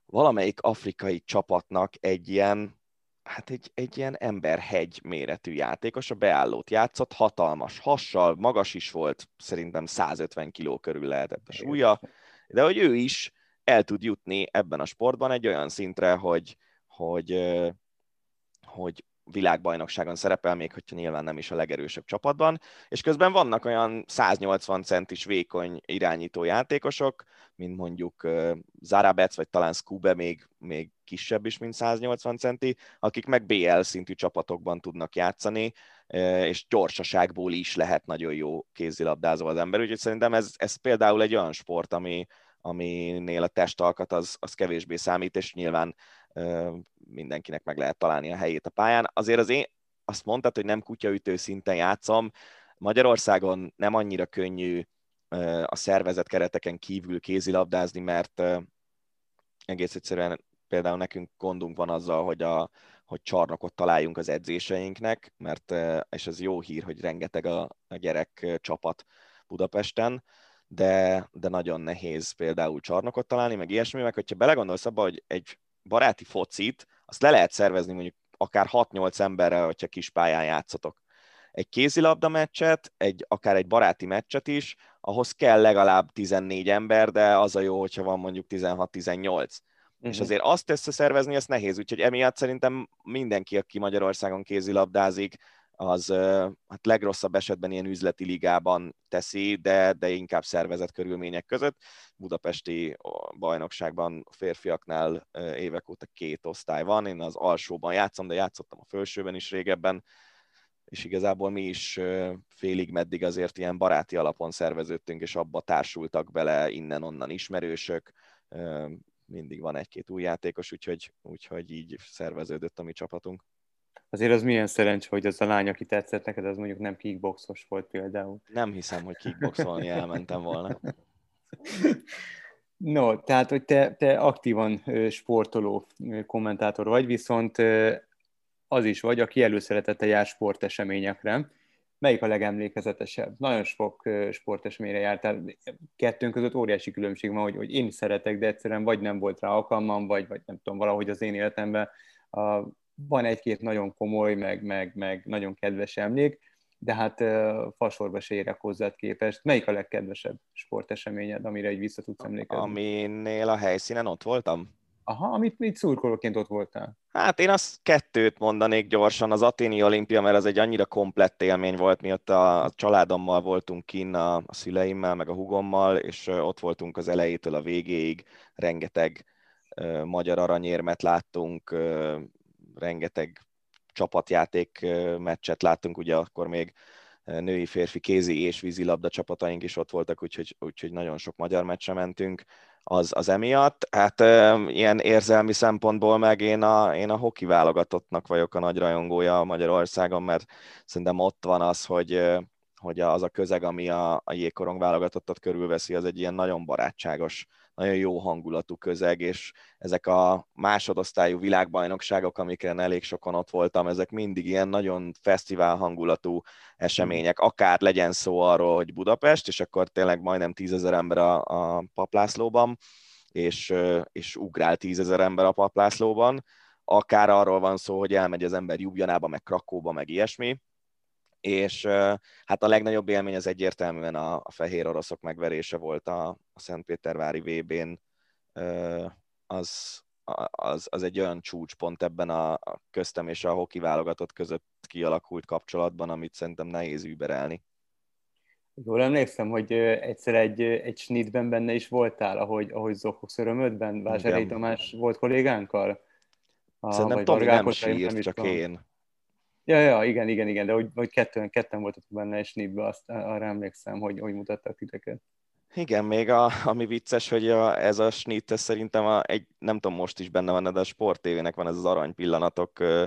valamelyik afrikai csapatnak egy ilyen, hát egy, egy ilyen emberhegy méretű játékos, a beállót játszott, hatalmas hassal, magas is volt, szerintem 150 kiló körül lehetett a súlya, de hogy ő is el tud jutni ebben a sportban egy olyan szintre, hogy, hogy, hogy világbajnokságon szerepel, még hogyha nyilván nem is a legerősebb csapatban, és közben vannak olyan 180 centis vékony irányító játékosok, mint mondjuk Zarabec, vagy talán Skube még, még kisebb is, mint 180 centi, akik meg BL szintű csapatokban tudnak játszani, és gyorsaságból is lehet nagyon jó kézilabdázó az ember, úgyhogy szerintem ez, ez például egy olyan sport, ami, aminél a testalkat az, az kevésbé számít, és nyilván mindenkinek meg lehet találni a helyét a pályán. Azért az én azt mondtad, hogy nem kutyaütő szinten játszom, Magyarországon nem annyira könnyű a szervezet kereteken kívül kézilabdázni, mert egész egyszerűen például nekünk gondunk van azzal, hogy, a, hogy csarnokot találjunk az edzéseinknek, mert, és ez jó hír, hogy rengeteg a, a gyerek csapat Budapesten, de, de nagyon nehéz például csarnokot találni, meg ilyesmi, meg hogyha belegondolsz abba, hogy egy baráti focit, azt le lehet szervezni mondjuk akár 6-8 emberrel, hogyha kis pályán játszatok. Egy kézilabda meccset, egy, akár egy baráti meccset is, ahhoz kell legalább 14 ember, de az a jó, hogyha van mondjuk 16-18. Uh-huh. És mhm. azért azt összeszervezni, ez nehéz, úgyhogy emiatt szerintem mindenki, aki Magyarországon kézilabdázik, az hát legrosszabb esetben ilyen üzleti ligában teszi, de, de inkább szervezett körülmények között. Budapesti bajnokságban férfiaknál évek óta két osztály van, én az alsóban játszom, de játszottam a felsőben is régebben, és igazából mi is félig meddig azért ilyen baráti alapon szerveződtünk, és abba társultak bele innen-onnan ismerősök, mindig van egy-két új játékos, úgyhogy, úgyhogy így szerveződött a mi csapatunk. Azért az milyen szerencsé, hogy az a lány, aki tetszett neked, az mondjuk nem kickboxos volt például. Nem hiszem, hogy kickboxolni elmentem volna. No, tehát, hogy te, te aktívan sportoló kommentátor vagy, viszont az is vagy, aki előszeretette jár sporteseményekre. Melyik a legemlékezetesebb? Nagyon sok sporteseményre jártál. Kettőnk között óriási különbség van, hogy, hogy én szeretek, de egyszerűen vagy nem volt rá alkalmam, vagy, vagy nem tudom, valahogy az én életemben a van egy-két nagyon komoly, meg, meg, meg nagyon kedves emlék, de hát fasorba se érek hozzád képest. Melyik a legkedvesebb sporteseményed, amire egy vissza tudsz emlékezni? Aminél a helyszínen ott voltam? Aha, amit mit szurkolóként ott voltál? Hát én azt kettőt mondanék gyorsan, az Aténi olimpia, mert az egy annyira komplett élmény volt, mi ott a családommal voltunk kinn, a, a szüleimmel, meg a hugommal, és ott voltunk az elejétől a végéig, rengeteg magyar aranyérmet láttunk, rengeteg csapatjáték meccset láttunk, ugye akkor még női, férfi kézi és vízilabda csapataink is ott voltak, úgyhogy, úgyhogy nagyon sok magyar meccsre mentünk az, az emiatt. Hát ilyen érzelmi szempontból meg én a, én a hoki válogatottnak vagyok a nagy rajongója Magyarországon, mert szerintem ott van az, hogy, hogy az a közeg, ami a, a jégkorong válogatottat körülveszi, az egy ilyen nagyon barátságos nagyon jó hangulatú közeg, és ezek a másodosztályú világbajnokságok, amiken elég sokan ott voltam, ezek mindig ilyen nagyon fesztivál hangulatú események, akár legyen szó arról, hogy Budapest, és akkor tényleg majdnem tízezer ember a, a paplászlóban, és, és ugrál tízezer ember a paplászlóban, akár arról van szó, hogy elmegy az ember Jubjanába, meg Krakóba, meg ilyesmi, és hát a legnagyobb élmény az egyértelműen a, a fehér oroszok megverése volt a, a Szentpétervári VB-n. Az, az, az egy olyan csúcspont ebben a, a köztem és a hoki válogatott között kialakult kapcsolatban, amit szerintem nehéz überelni. Jól emlékszem, hogy egyszer egy, egy snitben benne is voltál, ahogy, ahogy Zohosz örömödben, Vásárhelyi Tamás volt kollégánkkal? A, Szerintem Tomi nem sírt, nem csak én. Ja, ja, igen, igen, igen, de hogy, hogy ketten, ketten voltatok benne egy snitbe, azt arra emlékszem, hogy, hogy mutattak titeket. Igen, még a, ami vicces, hogy a, ez a snit, ez szerintem a, egy, nem tudom, most is benne van, de a Sport TV-nek van ez az arany pillanatok uh,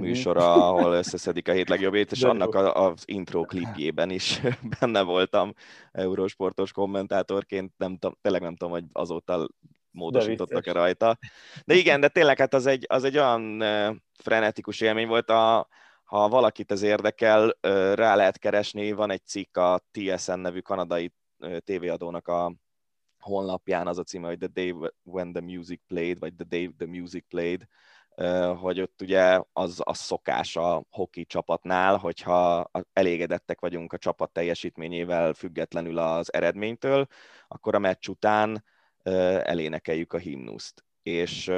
műsora, ahol összeszedik a hét legjobbét, és de annak a, az intro klipjében is benne voltam eurósportos kommentátorként, nem tudom, tényleg nem tudom, hogy azóta módosítottak-e rajta. De igen, de tényleg hát az egy, az egy olyan frenetikus élmény volt, a, ha valakit ez érdekel, rá lehet keresni, van egy cikk a TSN nevű kanadai tévéadónak a honlapján, az a címe, hogy The Day When the Music Played, vagy The Day The Music Played, hogy ott ugye az a szokás a hoki csapatnál, hogyha elégedettek vagyunk a csapat teljesítményével függetlenül az eredménytől, akkor a meccs után elénekeljük a himnuszt és,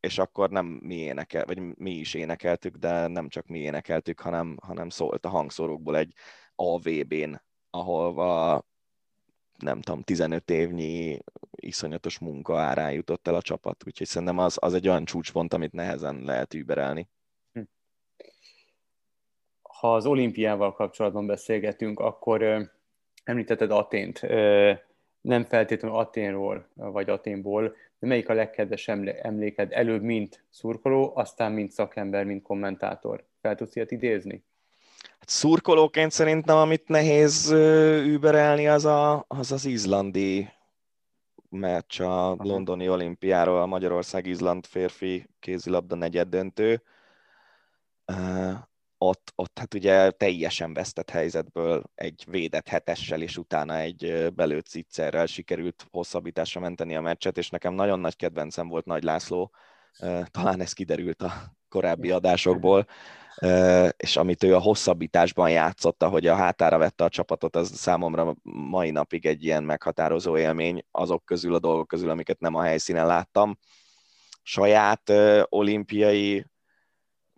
és akkor nem mi énekel, vagy mi is énekeltük, de nem csak mi énekeltük, hanem, hanem szólt a hangszórókból egy AVB-n, ahol nem tudom, 15 évnyi iszonyatos munka árán jutott el a csapat, úgyhogy szerintem az, az egy olyan csúcspont, amit nehezen lehet überelni. Hm. Ha az olimpiával kapcsolatban beszélgetünk, akkor említetted Atént, nem feltétlenül Aténról, vagy Aténból, de melyik a legkedves emléked előbb, mint szurkoló, aztán mint szakember, mint kommentátor? Fel tudsz ilyet idézni? Hát szurkolóként szerintem, amit nehéz überelni, az a, az, az izlandi meccs a Aha. londoni olimpiáról, a Magyarország-Izland férfi kézilabda negyed döntő. Ott, ott hát ugye teljesen vesztett helyzetből egy védett hetessel, és utána egy belőtt zicserrel sikerült hosszabbításra menteni a meccset, és nekem nagyon nagy kedvencem volt Nagy László, talán ez kiderült a korábbi adásokból, és amit ő a hosszabbításban játszotta, hogy a hátára vette a csapatot, az számomra mai napig egy ilyen meghatározó élmény azok közül a dolgok közül, amiket nem a helyszínen láttam. Saját olimpiai,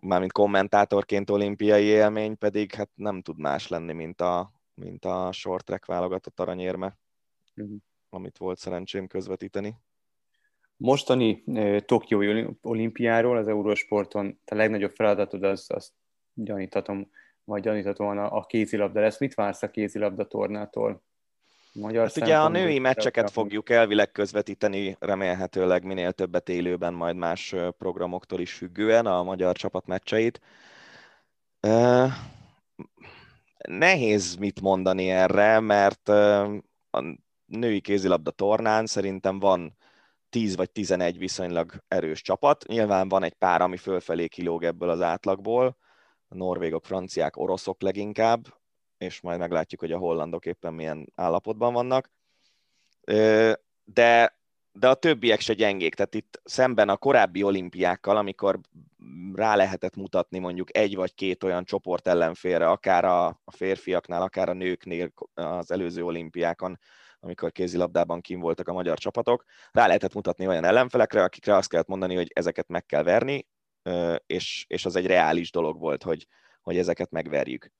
mármint kommentátorként olimpiai élmény pedig hát nem tud más lenni, mint a, mint a short track válogatott aranyérme, uh-huh. amit volt szerencsém közvetíteni mostani Tokiói olimpiáról, az Eurosporton a legnagyobb feladatod az, azt gyanítatom, vagy gyaníthatóan a, a kézilabda lesz. Mit vársz a kézilabda tornától? Magyar hát ugye a női meccseket fogjuk elvileg közvetíteni, remélhetőleg minél többet élőben, majd más programoktól is függően a magyar csapat meccseit. Nehéz mit mondani erre, mert a női kézilabda tornán szerintem van 10 vagy 11 viszonylag erős csapat. Nyilván van egy pár, ami fölfelé kilóg ebből az átlagból, a norvégok, franciák, oroszok leginkább, és majd meglátjuk, hogy a hollandok éppen milyen állapotban vannak. De, de a többiek se gyengék, tehát itt szemben a korábbi olimpiákkal, amikor rá lehetett mutatni mondjuk egy vagy két olyan csoport ellenfélre, akár a férfiaknál, akár a nőknél az előző olimpiákon, amikor kézilabdában kim voltak a magyar csapatok, rá lehetett mutatni olyan ellenfelekre, akikre azt kellett mondani, hogy ezeket meg kell verni, és, és az egy reális dolog volt, hogy, hogy ezeket megverjük.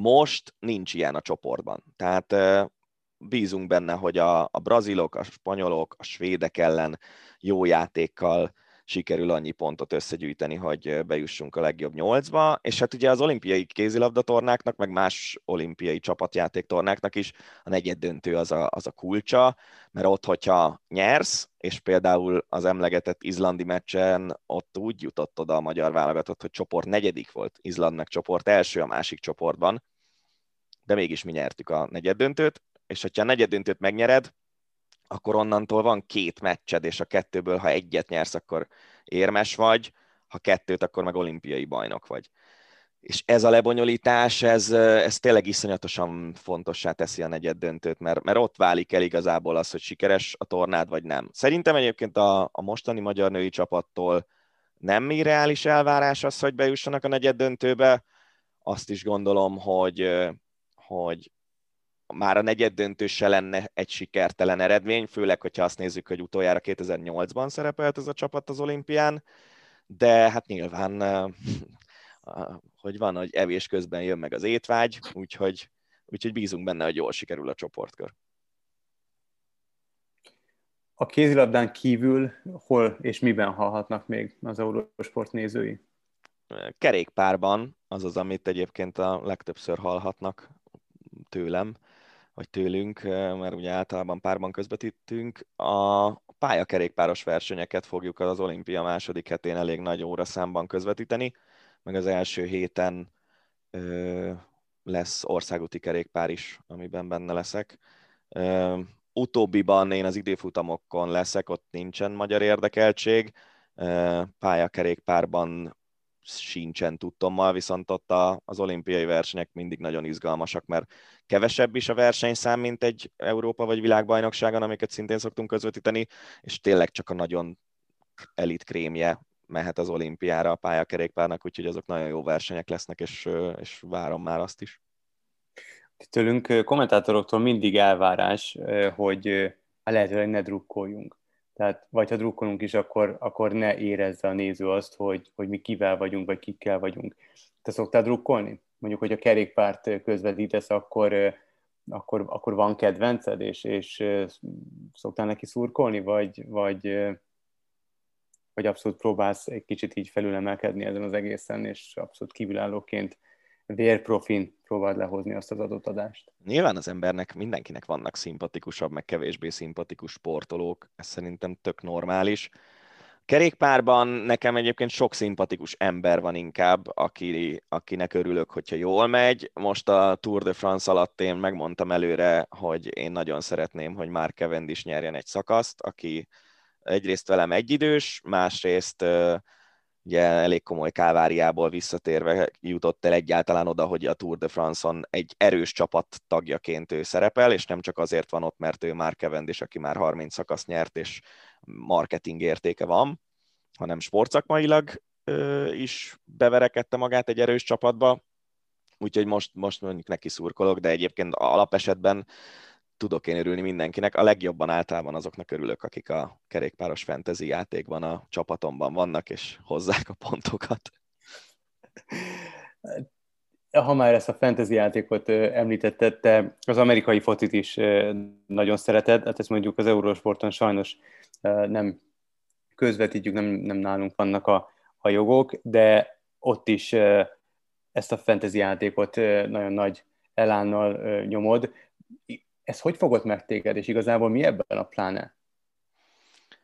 Most nincs ilyen a csoportban. Tehát bízunk benne, hogy a, a brazilok, a spanyolok, a svédek ellen jó játékkal sikerül annyi pontot összegyűjteni, hogy bejussunk a legjobb nyolcba, és hát ugye az olimpiai kézilabdatornáknak, meg más olimpiai csapatjátéktornáknak is a negyed döntő az a, az a kulcsa, mert ott, hogyha nyersz, és például az emlegetett izlandi meccsen ott úgy jutott oda a magyar válogatott, hogy csoport negyedik volt, Izland meg csoport első a másik csoportban, de mégis mi nyertük a negyed döntőt, és hogyha a negyed döntőt megnyered, akkor onnantól van két meccsed, és a kettőből, ha egyet nyersz, akkor érmes vagy, ha kettőt, akkor meg olimpiai bajnok vagy. És ez a lebonyolítás, ez, ez tényleg iszonyatosan fontossá teszi a negyed döntőt, mert, mert ott válik el igazából az, hogy sikeres a tornád, vagy nem. Szerintem egyébként a, a mostani magyar női csapattól nem irreális elvárás az, hogy bejussanak a negyed döntőbe. Azt is gondolom, hogy, hogy már a negyed döntő se lenne egy sikertelen eredmény, főleg, hogyha azt nézzük, hogy utoljára 2008-ban szerepelt ez a csapat az olimpián, de hát nyilván, hogy van, hogy evés közben jön meg az étvágy, úgyhogy, úgyhogy bízunk benne, hogy jól sikerül a csoportkör. A kézilabdán kívül hol és miben hallhatnak még az Eurosport nézői? Kerékpárban, az az, amit egyébként a legtöbbször hallhatnak tőlem vagy tőlünk, mert ugye általában párban közvetítünk. A pályakerékpáros versenyeket fogjuk az olimpia második hetén elég nagy óra számban közvetíteni, meg az első héten ö, lesz országúti kerékpár is, amiben benne leszek. Ö, utóbbiban én az időfutamokon leszek, ott nincsen magyar érdekeltség. Pályakerékpárban sincsen tudtommal, viszont ott a, az olimpiai versenyek mindig nagyon izgalmasak, mert kevesebb is a versenyszám, mint egy Európa vagy világbajnokságon, amiket szintén szoktunk közvetíteni, és tényleg csak a nagyon elit krémje mehet az olimpiára a pályakerékpárnak, úgyhogy azok nagyon jó versenyek lesznek, és, és várom már azt is. Tőlünk kommentátoroktól mindig elvárás, hogy a lehetőleg ne drukkoljunk. Tehát vagy ha drukkolunk is, akkor, akkor ne érezze a néző azt, hogy, hogy mi kivel vagyunk, vagy kikkel vagyunk. Te szoktál drukkolni? Mondjuk, hogy a kerékpárt közvetítesz, akkor, akkor, akkor van kedvenced, és, és szoktál neki szurkolni, vagy, vagy, vagy abszolút próbálsz egy kicsit így felülemelkedni ezen az egészen, és abszolút kívülállóként vérprofin próbáld lehozni azt az adott adást. Nyilván az embernek, mindenkinek vannak szimpatikusabb, meg kevésbé szimpatikus sportolók, ez szerintem tök normális. Kerékpárban nekem egyébként sok szimpatikus ember van inkább, aki, akinek örülök, hogyha jól megy. Most a Tour de France alatt én megmondtam előre, hogy én nagyon szeretném, hogy már Cavendish nyerjen egy szakaszt, aki egyrészt velem egyidős, másrészt ugye elég komoly káváriából visszatérve jutott el egyáltalán oda, hogy a Tour de France-on egy erős csapat tagjaként ő szerepel, és nem csak azért van ott, mert ő már Cavendish, aki már 30 szakasz nyert, és marketing értéke van, hanem sportszakmailag is beverekedte magát egy erős csapatba, úgyhogy most, most mondjuk neki szurkolok, de egyébként alapesetben tudok én örülni mindenkinek. A legjobban általában azoknak örülök, akik a kerékpáros fantasy játékban a csapatomban vannak, és hozzák a pontokat. Ha már ezt a fantasy játékot említetted, te az amerikai focit is nagyon szereted, hát ezt mondjuk az Eurosporton sajnos nem közvetítjük, nem, nem nálunk vannak a, a jogok, de ott is ezt a fantasy játékot nagyon nagy elánnal nyomod ez hogy fogott meg téged, és igazából mi ebben a pláne?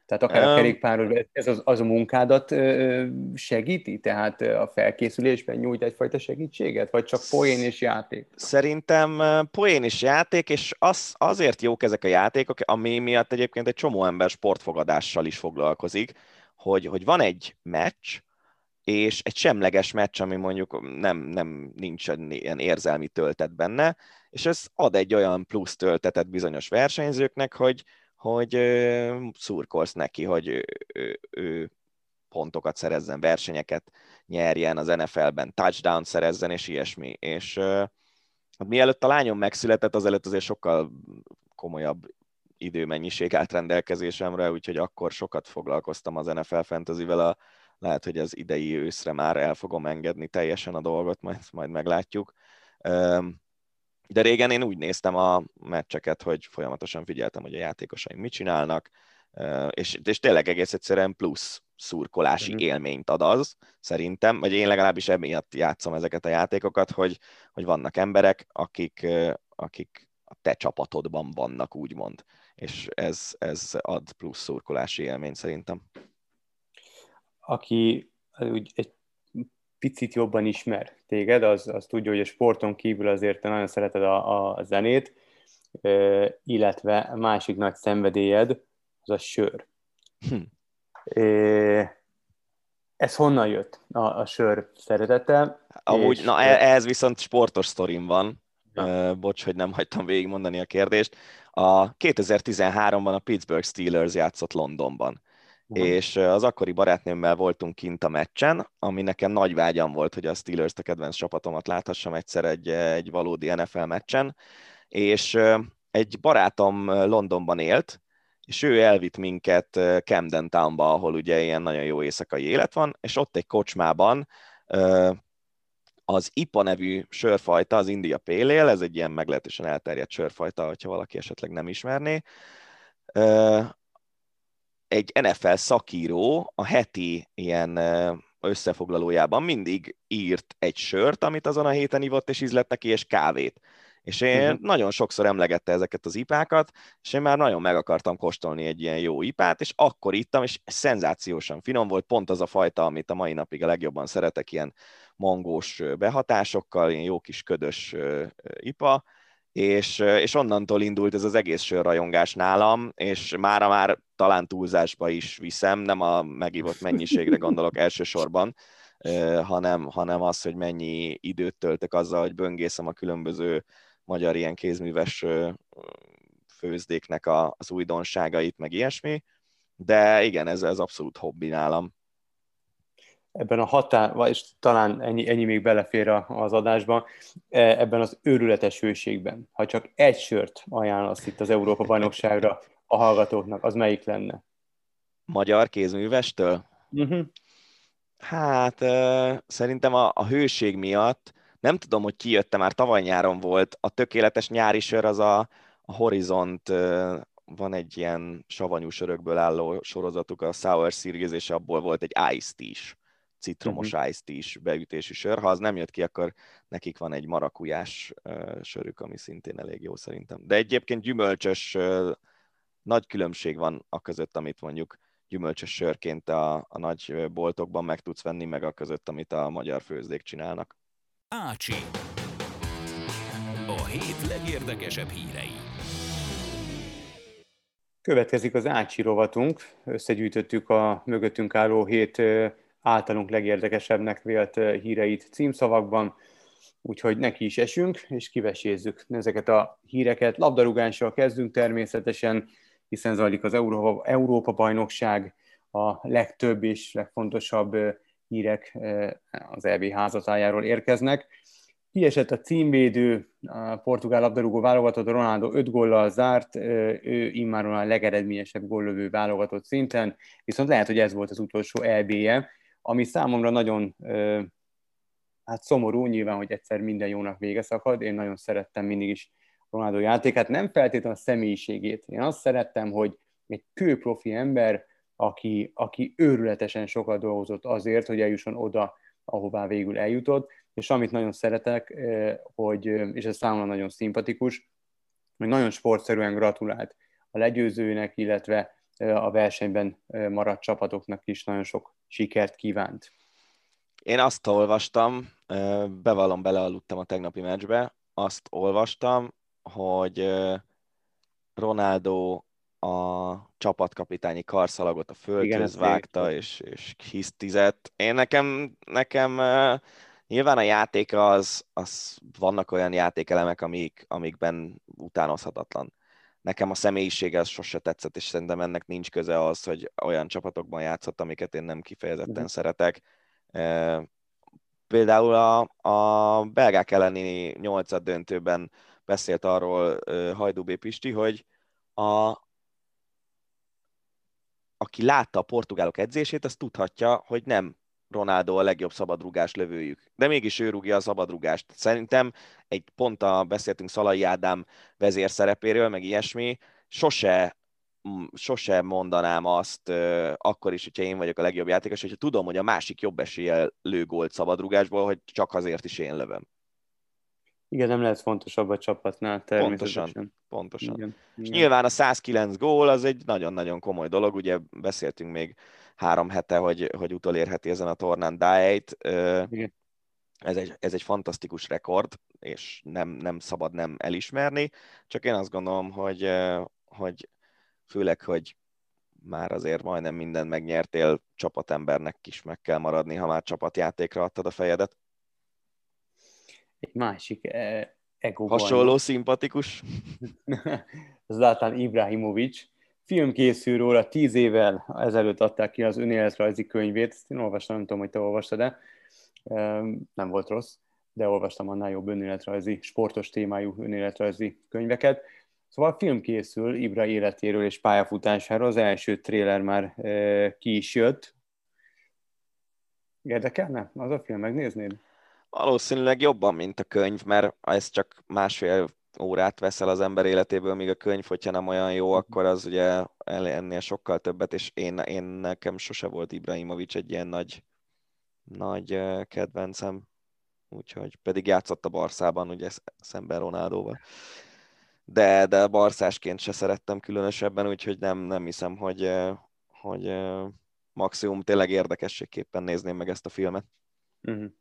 Tehát akár a kerékpáros, ez az, az a munkádat segíti? Tehát a felkészülésben nyújt egyfajta segítséget? Vagy csak poén és játék? Szerintem poén és játék, és az, azért jók ezek a játékok, ami miatt egyébként egy csomó ember sportfogadással is foglalkozik, hogy, hogy van egy meccs, és egy semleges meccs, ami mondjuk nem, nem nincs ilyen érzelmi töltet benne, és ez ad egy olyan plusz töltetet bizonyos versenyzőknek, hogy, hogy szurkolsz neki, hogy ő, ő, ő pontokat szerezzen, versenyeket nyerjen az NFL-ben, touchdown szerezzen, és ilyesmi. És hát mielőtt a lányom megszületett, azelőtt azért sokkal komolyabb időmennyiség állt rendelkezésemre, úgyhogy akkor sokat foglalkoztam az NFL fantasyvel, a, lehet, hogy az idei őszre már el fogom engedni teljesen a dolgot, majd, majd meglátjuk. De régen én úgy néztem a meccseket, hogy folyamatosan figyeltem, hogy a játékosaim mit csinálnak, és, és tényleg egész egyszerűen plusz szurkolási mm-hmm. élményt ad az, szerintem, vagy én legalábbis emiatt játszom ezeket a játékokat, hogy, hogy vannak emberek, akik, akik a te csapatodban vannak, úgymond, és ez, ez ad plusz szurkolási élményt szerintem. Aki úgy egy picit jobban ismer téged, az, az tudja, hogy a sporton kívül azért te nagyon szereted a, a zenét, illetve a másik nagy szenvedélyed az a sör. Hm. Ez honnan jött a, a sör szeretete? Amúgy, és... na ehhez viszont sportos sztorim van. Ja. Bocs, hogy nem hagytam végigmondani a kérdést. A 2013-ban a Pittsburgh Steelers játszott Londonban. És az akkori barátnőmmel voltunk kint a meccsen, ami nekem nagy vágyam volt, hogy a Steelers a kedvenc csapatomat láthassam egyszer egy, egy valódi NFL meccsen, és egy barátom Londonban élt, és ő elvitt minket Camden Townba, ahol ugye ilyen nagyon jó éjszakai élet van, és ott egy kocsmában az IPA nevű sörfajta, az India Ale, ez egy ilyen meglehetősen elterjedt sörfajta, hogyha valaki esetleg nem ismerné, egy NFL szakíró a heti ilyen összefoglalójában mindig írt egy sört, amit azon a héten ivott, és ízlett neki, és kávét. És én uh-huh. nagyon sokszor emlegette ezeket az ipákat, és én már nagyon meg akartam kóstolni egy ilyen jó ipát, és akkor ittam, és szenzációsan finom volt, pont az a fajta, amit a mai napig a legjobban szeretek, ilyen mangós behatásokkal, ilyen jó kis ködös ipa, és, és onnantól indult ez az egész sörrajongás nálam, és mára már talán túlzásba is viszem, nem a megívott mennyiségre gondolok elsősorban, hanem, hanem az, hogy mennyi időt töltök azzal, hogy böngészem a különböző magyar ilyen kézműves főzdéknek az újdonságait, meg ilyesmi, de igen, ez, ez abszolút hobbi nálam ebben a határ, vagy talán ennyi, ennyi még belefér az adásba, e, ebben az őrületes hőségben, ha csak egy sört ajánlasz itt az Európa bajnokságra a hallgatóknak, az melyik lenne? magyar kézművestől? Uh-huh. Hát szerintem a, a hőség miatt, nem tudom, hogy ki jötte, már tavaly nyáron volt, a tökéletes nyári sör az a, a Horizont, van egy ilyen savanyú sörökből álló sorozatuk, a Sour Series, és abból volt egy Ice is, citromos uh-huh. Ice is beütésű sör. Ha az nem jött ki, akkor nekik van egy marakujás sörük, ami szintén elég jó szerintem. De egyébként gyümölcsös, nagy különbség van a között, amit mondjuk gyümölcsös sörként a, a nagy boltokban meg tudsz venni, meg a között, amit a magyar főzdék csinálnak. Ácsi. A hét legérdekesebb hírei. Következik az Ácsi rovatunk. Összegyűjtöttük a mögöttünk álló hét általunk legérdekesebbnek vélt híreit címszavakban, úgyhogy neki is esünk, és kivesézzük ezeket a híreket. Labdarúgással kezdünk természetesen, hiszen zajlik az Európa, Európa bajnokság, a legtöbb és legfontosabb hírek az EB házatájáról érkeznek. Kiesett a címvédő, a portugál labdarúgó válogatott, Ronaldo 5 góllal zárt, ő immáron a legeredményesebb góllövő válogatott szinten, viszont lehet, hogy ez volt az utolsó EB-je, ami számomra nagyon hát szomorú, nyilván, hogy egyszer minden jónak vége szakad, én nagyon szerettem mindig is Ronaldo játékát, nem feltétlenül a személyiségét. Én azt szerettem, hogy egy kőprofi ember, aki, aki őrületesen sokat dolgozott azért, hogy eljusson oda, ahová végül eljutott, és amit nagyon szeretek, hogy, és ez számomra nagyon szimpatikus, hogy nagyon sportszerűen gratulált a legyőzőnek, illetve a versenyben maradt csapatoknak is nagyon sok sikert kívánt. Én azt olvastam, bevallom, belealudtam a tegnapi meccsbe, azt olvastam, hogy Ronaldo a csapatkapitányi karszalagot a földhöz vágta, és, és hisztizett. Én nekem, nekem nyilván a játék az, az vannak olyan játékelemek, amik, amikben utánozhatatlan. Nekem a személyisége az sose tetszett, és szerintem ennek nincs köze az, hogy olyan csapatokban játszott, amiket én nem kifejezetten mm. szeretek. Például a, a belgák elleni nyolcad döntőben beszélt arról Hajdú B. Pisti, hogy a, aki látta a portugálok edzését, az tudhatja, hogy nem Ronaldo a legjobb szabadrugás lövőjük. De mégis ő rúgja a szabadrugást. Szerintem egy pont a beszéltünk Szalai Ádám vezér szerepéről, meg ilyesmi, sose sose mondanám azt, akkor is, hogyha én vagyok a legjobb játékos, hogyha tudom, hogy a másik jobb eséllyel lő gólt szabadrugásból, hogy csak azért is én lövöm. Igen, nem lehet fontosabb a csapatnál természetesen. Pontosan, pontosan. Igen, És igen. nyilván a 109 gól az egy nagyon-nagyon komoly dolog, ugye beszéltünk még három hete, hogy, hogy utolérheti ezen a tornán Dájt. Ez egy, ez egy fantasztikus rekord, és nem, nem szabad nem elismerni, csak én azt gondolom, hogy, hogy főleg, hogy már azért majdnem minden megnyertél, csapatembernek is meg kell maradni, ha már csapatjátékra adtad a fejedet egy másik eh, ego Hasonló szimpatikus. Zlatan Ibrahimovic. Film készül róla, tíz évvel ezelőtt adták ki az önéletrajzi könyvét, ezt én olvastam, nem tudom, hogy te olvastad-e, nem volt rossz, de olvastam annál jobb önéletrajzi, sportos témájú önéletrajzi könyveket. Szóval film készül Ibra életéről és pályafutásáról, az első tréler már eh, ki is jött. Érdekelne az a film, megnéznéd? Valószínűleg jobban, mint a könyv, mert ez csak másfél órát veszel az ember életéből, míg a könyv, hogyha nem olyan jó, mhm. akkor az ugye ennél sokkal többet, és én, én nekem sose volt Ibrahimovic egy ilyen nagy, nagy kedvencem, úgyhogy pedig játszott a Barszában, ugye szemben Ronaldóval. De, de barszásként se szerettem különösebben, úgyhogy nem, nem hiszem, hogy, hogy maximum tényleg érdekességképpen nézném meg ezt a filmet. Uh-huh.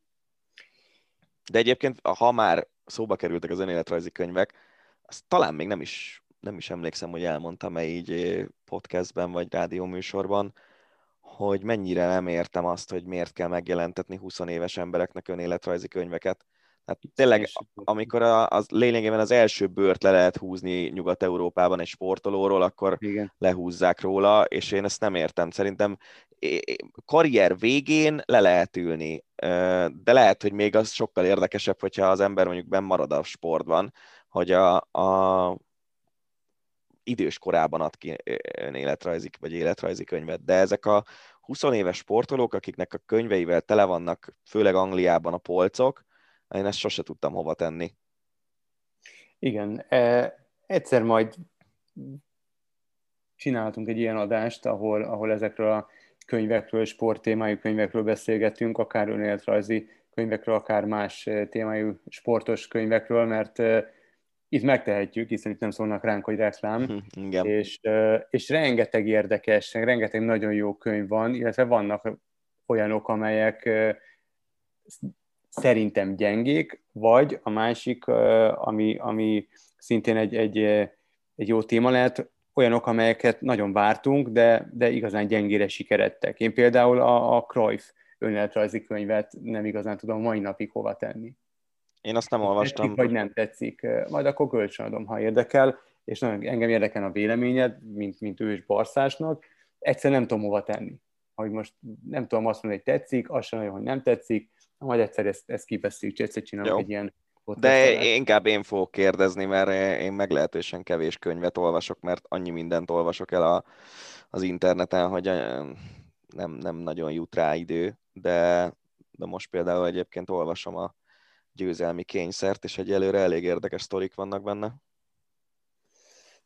De egyébként, ha már szóba kerültek az önéletrajzi könyvek, azt talán még nem is, nem is emlékszem, hogy elmondtam-e így eh, podcastben vagy rádióműsorban, hogy mennyire nem értem azt, hogy miért kell megjelentetni 20 éves embereknek önéletrajzi könyveket. Hát tényleg, amikor a, az lényegében az első bőrt le lehet húzni Nyugat-Európában egy sportolóról, akkor Igen. lehúzzák róla, és én ezt nem értem. Szerintem karrier végén le lehet ülni, de lehet, hogy még az sokkal érdekesebb, hogyha az ember mondjuk benn marad a sportban, hogy a, a idős korában ad ki önéletrajzi vagy életrajzi könyvet, de ezek a 20 éves sportolók, akiknek a könyveivel tele vannak, főleg Angliában a polcok, én ezt sose tudtam hova tenni. Igen, e, egyszer majd csináltunk egy ilyen adást, ahol, ahol ezekről a könyvekről, sporttémájú könyvekről beszélgetünk, akár önéletrajzi könyvekről, akár más témájú sportos könyvekről, mert itt megtehetjük, hiszen itt nem szólnak ránk, hogy reklám, Igen. És, és rengeteg érdekes, rengeteg nagyon jó könyv van, illetve vannak olyanok, amelyek szerintem gyengék, vagy a másik, ami, ami szintén egy, egy, egy jó téma lehet, olyanok, amelyeket nagyon vártunk, de, de igazán gyengére sikeredtek. Én például a, a Cruyff önéletrajzi könyvet nem igazán tudom mai napig hova tenni. Én azt nem olvastam. Tetszik, vagy nem tetszik, majd akkor kölcsönadom, ha érdekel, és nagyon engem érdekel a véleményed, mint, mint ős barszásnak, egyszer nem tudom hova tenni. Hogy most nem tudom azt mondani, hogy tetszik, azt sem nagyon, hogy nem tetszik, majd egyszer ezt, ezt kibeszéljük, egyszer csinálok Jó. egy ilyen de én, inkább én fogok kérdezni, mert én meglehetősen kevés könyvet olvasok, mert annyi mindent olvasok el a, az interneten, hogy nem, nem nagyon jut rá idő, de, de most például egyébként olvasom a győzelmi kényszert, és egyelőre elég érdekes sztorik vannak benne.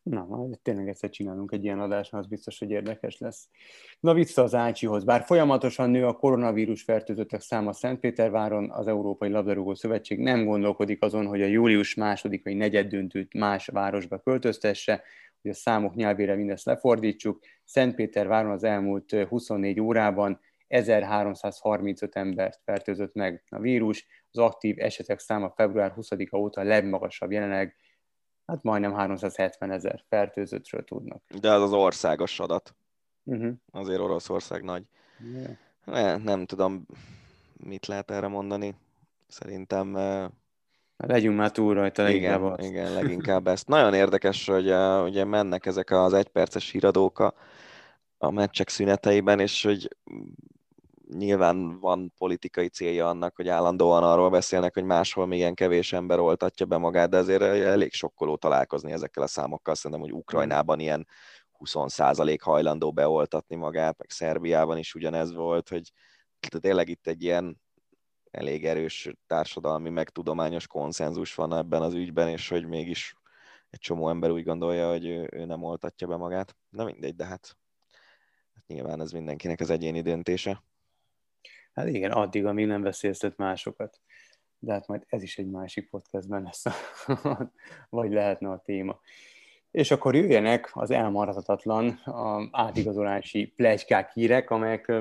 Na, majd tényleg egyszer csinálunk egy ilyen adást, az biztos, hogy érdekes lesz. Na vissza az Ácsihoz. Bár folyamatosan nő a koronavírus fertőzöttek száma Szentpéterváron, az Európai Labdarúgó Szövetség nem gondolkodik azon, hogy a július második vagy negyed döntőt más városba költöztesse, hogy a számok nyelvére mindezt lefordítsuk. Szentpéterváron az elmúlt 24 órában 1335 embert fertőzött meg a vírus, az aktív esetek száma február 20-a óta legmagasabb jelenleg hát majdnem 370 ezer fertőzöttről tudnak. De az az országos adat. Uh-huh. Azért Oroszország nagy. Yeah. Ne, nem tudom, mit lehet erre mondani. Szerintem... Legyünk már túl rajta leginkább igen, azt. igen, leginkább ezt. Nagyon érdekes, hogy ugye mennek ezek az egyperces híradók a, a meccsek szüneteiben, és hogy nyilván van politikai célja annak, hogy állandóan arról beszélnek, hogy máshol még ilyen kevés ember oltatja be magát, de azért elég sokkoló találkozni ezekkel a számokkal. Szerintem, hogy Ukrajnában ilyen 20% hajlandó beoltatni magát, meg Szerbiában is ugyanez volt, hogy tényleg itt egy ilyen elég erős társadalmi, meg tudományos konszenzus van ebben az ügyben, és hogy mégis egy csomó ember úgy gondolja, hogy ő, ő nem oltatja be magát. Na mindegy, de hát, hát nyilván ez mindenkinek az egyéni döntése. Hát igen, addig, amíg nem veszélyeztet másokat. De hát majd ez is egy másik podcastben lesz, vagy lehetne a téma. És akkor jöjjenek az elmaradhatatlan a átigazolási plegykák hírek, amelyek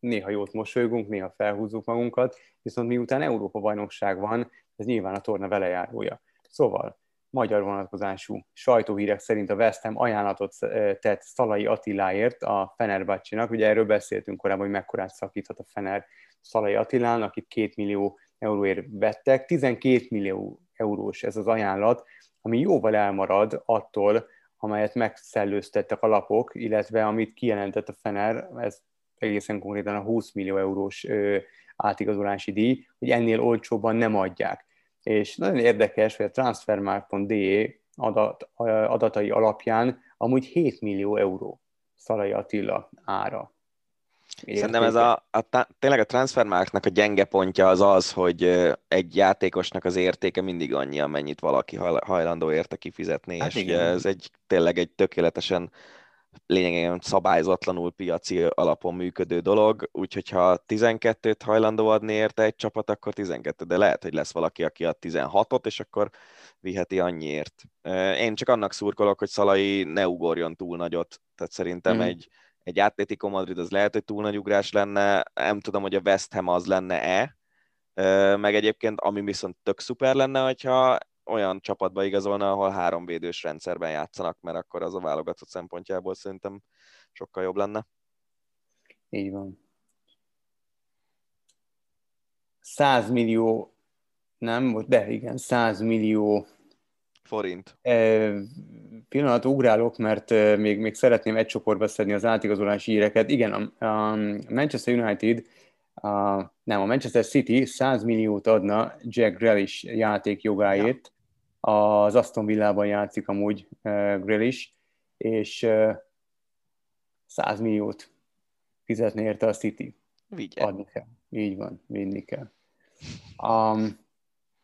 néha jót mosolygunk, néha felhúzzuk magunkat, viszont miután Európa bajnokság van, ez nyilván a torna velejárója. Szóval magyar vonatkozású sajtóhírek szerint a West Ham ajánlatot tett Szalai Attiláért a Fenerbahce-nak. Ugye erről beszéltünk korábban, hogy mekkorát szakíthat a Fener Szalai Attilán, akit két millió euróért vettek. 12 millió eurós ez az ajánlat, ami jóval elmarad attól, amelyet megszellőztettek a lapok, illetve amit kijelentett a Fener, ez egészen konkrétan a 20 millió eurós átigazolási díj, hogy ennél olcsóban nem adják és nagyon érdekes, hogy a transfermarkt.de adat, adatai alapján amúgy 7 millió euró Szalai Attila ára. Értéke. Szerintem ez a, a, tényleg a transfermarktnak a gyenge pontja az az, hogy egy játékosnak az értéke mindig annyi, amennyit valaki hajlandó érte kifizetni, hát és igen. ez egy tényleg egy tökéletesen lényegében szabályzatlanul piaci alapon működő dolog, úgyhogy ha 12-t hajlandó adni érte egy csapat, akkor 12, de lehet, hogy lesz valaki, aki ad 16-ot, és akkor viheti annyiért. Én csak annak szurkolok, hogy Szalai ne ugorjon túl nagyot, tehát szerintem mm. egy, egy Atletico Madrid az lehet, hogy túl nagy ugrás lenne, nem tudom, hogy a West Ham az lenne-e, meg egyébként, ami viszont tök szuper lenne, hogyha olyan csapatba igazolna, ahol három védős rendszerben játszanak, mert akkor az a válogatott szempontjából szerintem sokkal jobb lenne. Így van. 100 millió, nem, de igen, 100 millió forint. E, pillanat ugrálok, mert még, még szeretném egy csoportba szedni az átigazolási híreket. Igen, a, a Manchester United a, nem, a Manchester City 100 milliót adna Jack Grealish játék jogáért, Az Aston Villában játszik amúgy uh, Grealish, és uh, 100 milliót fizetni érte a City. Vigye. Adni kell. Így van, vinni kell. Um,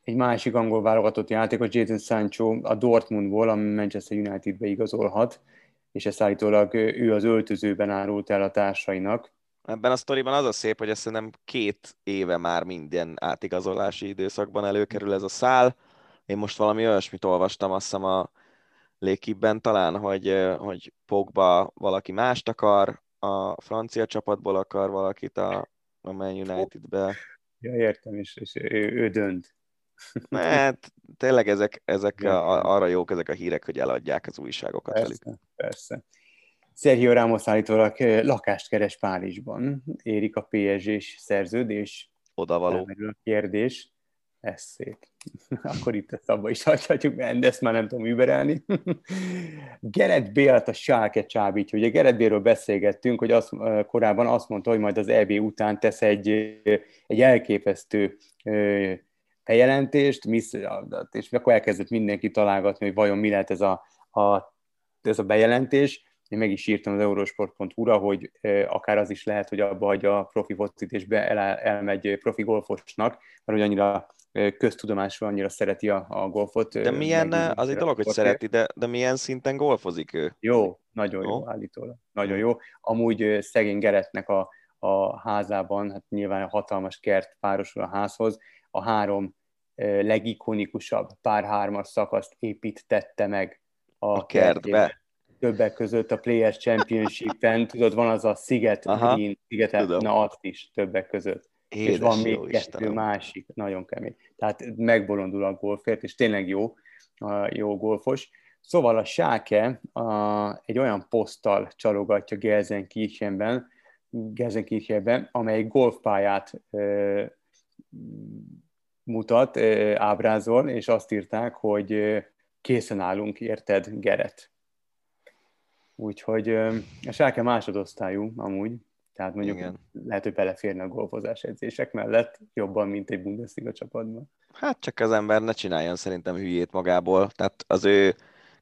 egy másik angol válogatott játékos, Jadon Sancho a Dortmundból, ami Manchester Unitedbe igazolhat, és ezt állítólag ő az öltözőben árult el a társainak. Ebben a sztoriban az a szép, hogy ezt szerintem két éve már minden átigazolási időszakban előkerül ez a szál. Én most valami olyasmit olvastam, azt hiszem a Lékibben talán, hogy, hogy Pogba valaki mást akar, a francia csapatból akar valakit a, a Man United-be. Ja, értem, és, és ő, ő dönt. Hát tényleg ezek, ezek a, arra jók ezek a hírek, hogy eladják az újságokat persze, velük. Persze. Sergio Ramos állítólag lakást keres Párizsban. Érik a PSG-s szerződés. Odavaló. Elmerül a kérdés. Ez szép. Akkor itt ezt abba is hagyhatjuk, mert ezt már nem tudom überelni. Gerett Bélt a Schalke csábítja. Ugye Gerett Bélről beszélgettünk, hogy azt, korábban azt mondta, hogy majd az EB után tesz egy, egy elképesztő bejelentést, és akkor elkezdett mindenki találgatni, hogy vajon mi lehet ez a, a, ez a bejelentés. Én meg is írtam az eurosport.hu-ra, hogy akár az is lehet, hogy abba hagyja a profi focit, és be, el, elmegy profi golfosnak, mert hogy annyira köztudomású, annyira szereti a, a golfot. De milyen, az egy dolog, hogy szereti, de, de milyen szinten golfozik ő? Jó, nagyon jó, jó állítólag. Nagyon jó. Amúgy szegény Geretnek a, a házában, hát nyilván a hatalmas kert párosul a házhoz, a három legikonikusabb pár hármas szakaszt építette meg a, a kertbe. Többek között a Players Championship-en, tudod, van az a Sziget Green, Sziget, na azt is többek között. Édes és van még kettő Istenem. másik, nagyon kemény. Tehát megbolondul a golfért, és tényleg jó, jó golfos. Szóval a Sáke a, egy olyan poszttal csalogatja Gelsenkirchenben, Gelsenkirchenben, amely golfpályát ö, mutat, ábrázol, és azt írták, hogy készen állunk, érted, Geret. Úgyhogy a Sáke másodosztályú amúgy, tehát mondjuk Igen. lehet, hogy beleférne a golfozás edzések mellett jobban, mint egy Bundesliga csapatban. Hát csak az ember ne csináljon szerintem hülyét magából. Tehát az ő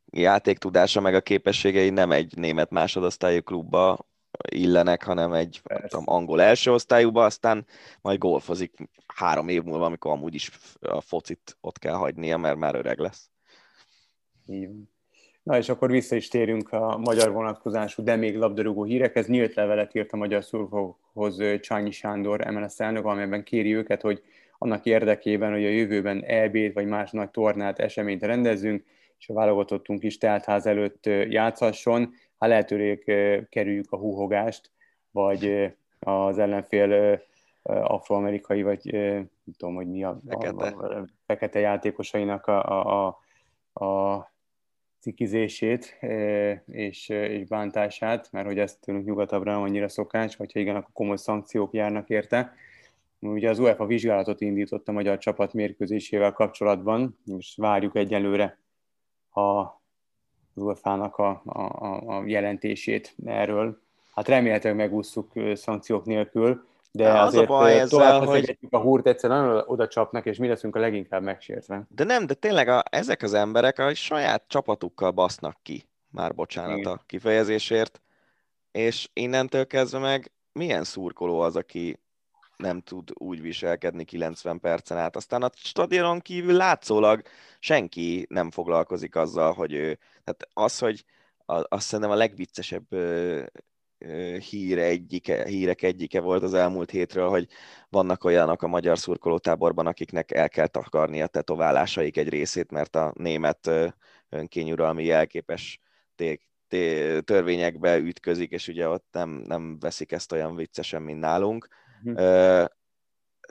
játéktudása meg a képességei nem egy német másodosztályú klubba illenek, hanem egy tudom, angol első osztályúba, aztán majd golfozik három év múlva, amikor amúgy is a focit ott kell hagynia, mert már öreg lesz. Így Na és akkor vissza is térünk a magyar vonatkozású, de még labdarúgó hírekhez. Nyílt levelet írt a magyar szurkolókhoz Csányi Sándor, MLS elnök, amelyben kéri őket, hogy annak érdekében, hogy a jövőben EB-t vagy más nagy tornát, eseményt rendezzünk, és a válogatottunk is teltház előtt játszhasson, ha lehetőleg kerüljük a húhogást, vagy az ellenfél afroamerikai, vagy nem tudom, hogy mi a, fekete, a, a, fekete játékosainak a, a, a, a cikizését és, és bántását, mert hogy ezt tőlünk nyugatabbra nem annyira szokás, vagy ha igen, akkor komoly szankciók járnak érte. Ugye az UEFA vizsgálatot indított a magyar csapat mérkőzésével kapcsolatban, és várjuk egyelőre a az UEFA-nak a, a, a jelentését erről. Hát remélhetőleg megúsztuk szankciók nélkül, de az azért a baj tovább hogy... a húrt egyszerűen oda csapnak, és mi leszünk a leginkább megsértve. De nem, de tényleg a, ezek az emberek a saját csapatukkal basznak ki, már bocsánat Igen. a kifejezésért, és innentől kezdve meg milyen szurkoló az, aki nem tud úgy viselkedni 90 percen át. Aztán a stadionon kívül látszólag senki nem foglalkozik azzal, hogy ő, tehát az, hogy azt szerintem a legviccesebb híre egyike, hírek egyike volt az elmúlt hétről, hogy vannak olyanok a magyar szurkolótáborban, akiknek el kell takarni a tetoválásaik egy részét, mert a német önkényuralmi jelképes törvényekbe ütközik, és ugye ott nem, nem veszik ezt olyan viccesen, mint nálunk. Uh,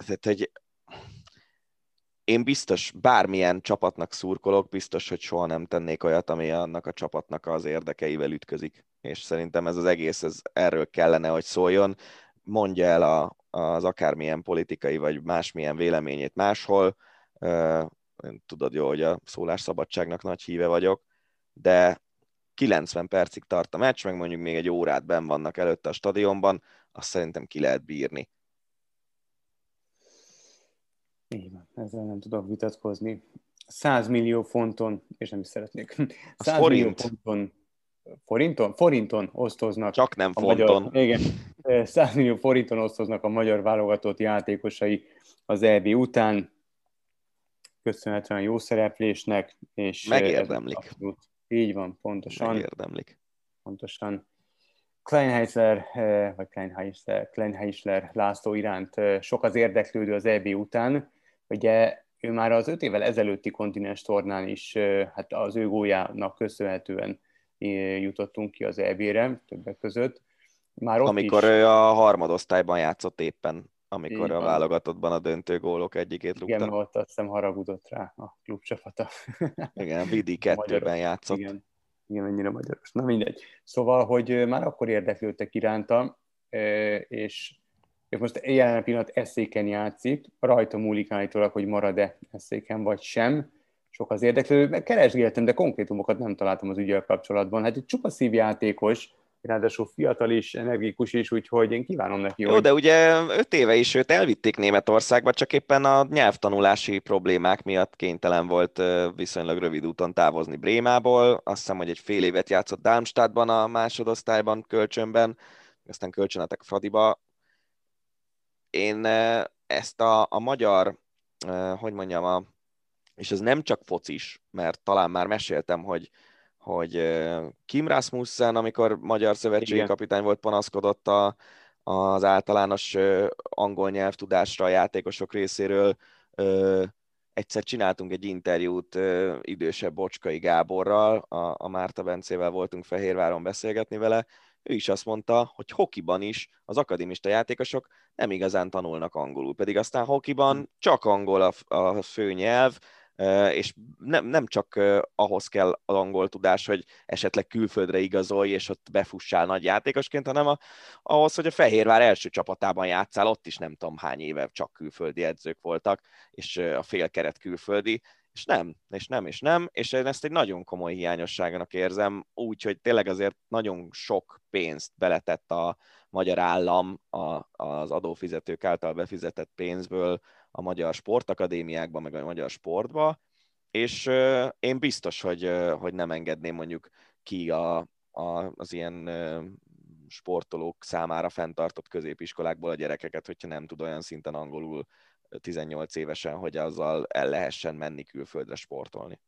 tehát, hogy én biztos bármilyen csapatnak szurkolok, biztos, hogy soha nem tennék olyat, ami annak a csapatnak az érdekeivel ütközik. És szerintem ez az egész, ez erről kellene, hogy szóljon. Mondja el a, az akármilyen politikai vagy másmilyen véleményét máshol. Tudod jó, hogy a szólásszabadságnak nagy híve vagyok, de 90 percig tart a meccs, meg mondjuk még egy órát ben vannak előtte a stadionban, azt szerintem ki lehet bírni. Így van, ezzel nem tudok vitatkozni. 100 millió fonton, és nem is szeretnék, 100 forint. millió fonton, forinton? Forinton osztoznak. Csak nem fonton. Magyar, igen, 100 millió forinton osztoznak a magyar válogatott játékosai az EB után, köszönhetően jó szereplésnek, és Megérdemlik. Abszolút, így van, pontosan. Megérdemlik. Pontosan. Kleinheisler, vagy Kleinheisler, Kleinheisler László iránt sok az érdeklődő az EB után. Ugye ő már az öt évvel ezelőtti kontinens tornán is, hát az ő gólyának köszönhetően jutottunk ki az EB-re, többek között. Már ott amikor is... ő a harmadosztályban játszott éppen, amikor a válogatottban a döntő gólok egyikét rúgta. Igen, ott azt hiszem haragudott rá a klubcsapata. Igen, Vidi kettőben játszott. Igen, igen, mennyire magyaros. Na mindegy. Szóval, hogy már akkor érdeklődtek iránta, és most jelen pillanat eszéken játszik, rajta múlik állítólag, hogy marad-e eszéken vagy sem. Sok az érdeklődő, mert keresgéltem, de konkrétumokat nem találtam az ügyel kapcsolatban. Hát egy csupa szívjátékos, ráadásul fiatal is, energikus is, úgyhogy én kívánom neki, Jó, hogy... de ugye öt éve is őt elvitték Németországba, csak éppen a nyelvtanulási problémák miatt kénytelen volt viszonylag rövid úton távozni Brémából. Azt hiszem, hogy egy fél évet játszott Darmstadtban a másodosztályban, kölcsönben, aztán kölcsönletek Fradiba. Én ezt a, a magyar, hogy mondjam, a, és ez nem csak focis, mert talán már meséltem, hogy hogy Kim Rasmussen, amikor magyar szövetségi Igen. kapitány volt, panaszkodott a, az általános angol nyelvtudásra a játékosok részéről. Egyszer csináltunk egy interjút idősebb Bocskai Gáborral, a, a Márta Bencével voltunk Fehérváron beszélgetni vele, ő is azt mondta, hogy hokiban is az akadémista játékosok nem igazán tanulnak angolul, pedig aztán hokiban hm. csak angol a, a fő nyelv, és nem, nem csak ahhoz kell az angol tudás, hogy esetleg külföldre igazolj, és ott befussál nagy játékosként, hanem a, ahhoz, hogy a Fehérvár első csapatában játszál, ott is nem tudom hány éve csak külföldi edzők voltak, és a félkeret külföldi, és nem, és nem, és nem, és én ezt egy nagyon komoly hiányosságának érzem, úgyhogy tényleg azért nagyon sok pénzt beletett a magyar állam a, az adófizetők által befizetett pénzből a magyar sportakadémiákba, meg a magyar sportba, és én biztos, hogy, hogy nem engedném mondjuk ki a, a, az ilyen sportolók számára fenntartott középiskolákból a gyerekeket, hogyha nem tud olyan szinten angolul 18 évesen, hogy azzal el lehessen menni külföldre sportolni.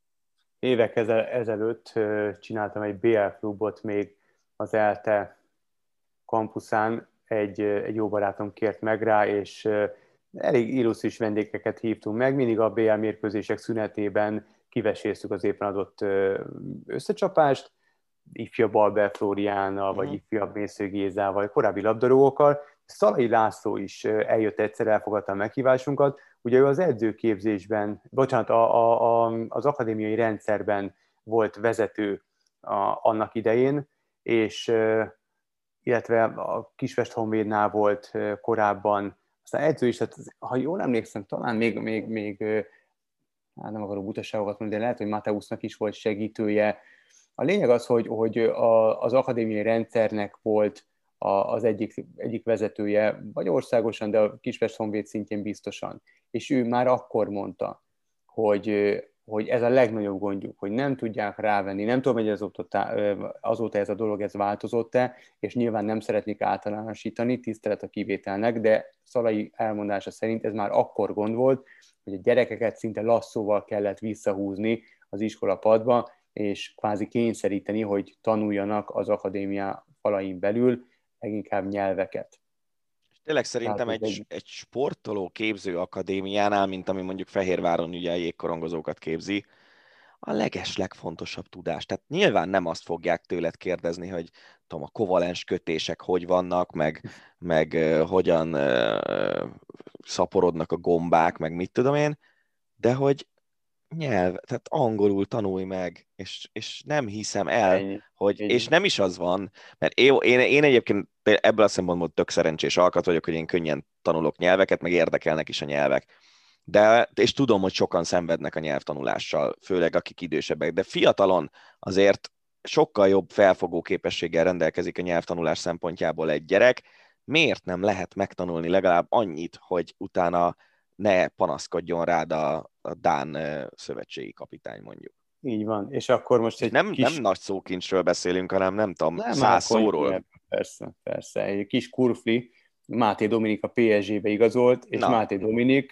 Évek ezelőtt csináltam egy BL klubot még az ELTE kampuszán, egy, egy jó barátom kért meg rá, és elég illusztris vendégeket hívtunk meg, mindig a BL mérkőzések szünetében kiveséztük az éppen adott összecsapást, ifjabb Albert Floriánnal, vagy mhm. ifjabb Mésző Gézával, korábbi labdarúgókkal. Szalai László is eljött egyszer, elfogadta a meghívásunkat. Ugye ő az edzőképzésben, bocsánat, a, a, a, az akadémiai rendszerben volt vezető a, annak idején, és illetve a Kisvest Honvédnál volt korábban aztán edző is, hát, ha jól emlékszem, talán még, még, még hát nem akarok butaságokat mondani, de lehet, hogy Mateusznak is volt segítője. A lényeg az, hogy, hogy a, az akadémiai rendszernek volt a, az egyik, egyik vezetője, vagy országosan, de a Kispest Honvéd szintjén biztosan. És ő már akkor mondta, hogy hogy ez a legnagyobb gondjuk, hogy nem tudják rávenni, nem tudom, hogy azóta, azóta ez a dolog ez változott-e, és nyilván nem szeretnék általánosítani, tisztelet a kivételnek, de Szalai elmondása szerint ez már akkor gond volt, hogy a gyerekeket szinte lasszóval kellett visszahúzni az iskola padba, és kvázi kényszeríteni, hogy tanuljanak az akadémia falain belül, leginkább nyelveket. Tényleg szerintem egy, egy, egy sportoló képző akadémiánál, mint ami mondjuk Fehérváron ugye a jégkorongozókat képzi, a leges legfontosabb tudás. Tehát nyilván nem azt fogják tőled kérdezni, hogy tudom, a kovalens kötések hogy vannak, meg, meg uh, hogyan uh, szaporodnak a gombák, meg mit tudom én, de hogy nyelv, tehát angolul tanulj meg, és, és nem hiszem el, Ennyi. hogy, Ennyi. és nem is az van, mert én, én, én egyébként ebből a szempontból tök szerencsés alkat vagyok, hogy én könnyen tanulok nyelveket, meg érdekelnek is a nyelvek. De, és tudom, hogy sokan szenvednek a nyelvtanulással, főleg akik idősebbek, de fiatalon azért sokkal jobb felfogó képességgel rendelkezik a nyelvtanulás szempontjából egy gyerek, miért nem lehet megtanulni legalább annyit, hogy utána ne panaszkodjon rád a, a Dán szövetségi kapitány mondjuk. Így van, és akkor most egy nem, kis... nem nagy szókincsről beszélünk, hanem nem tudom, nem, száz szóról. Persze, persze. Egy kis kurfli, Máté Dominik a PSG-be igazolt, és Na. Máté Dominik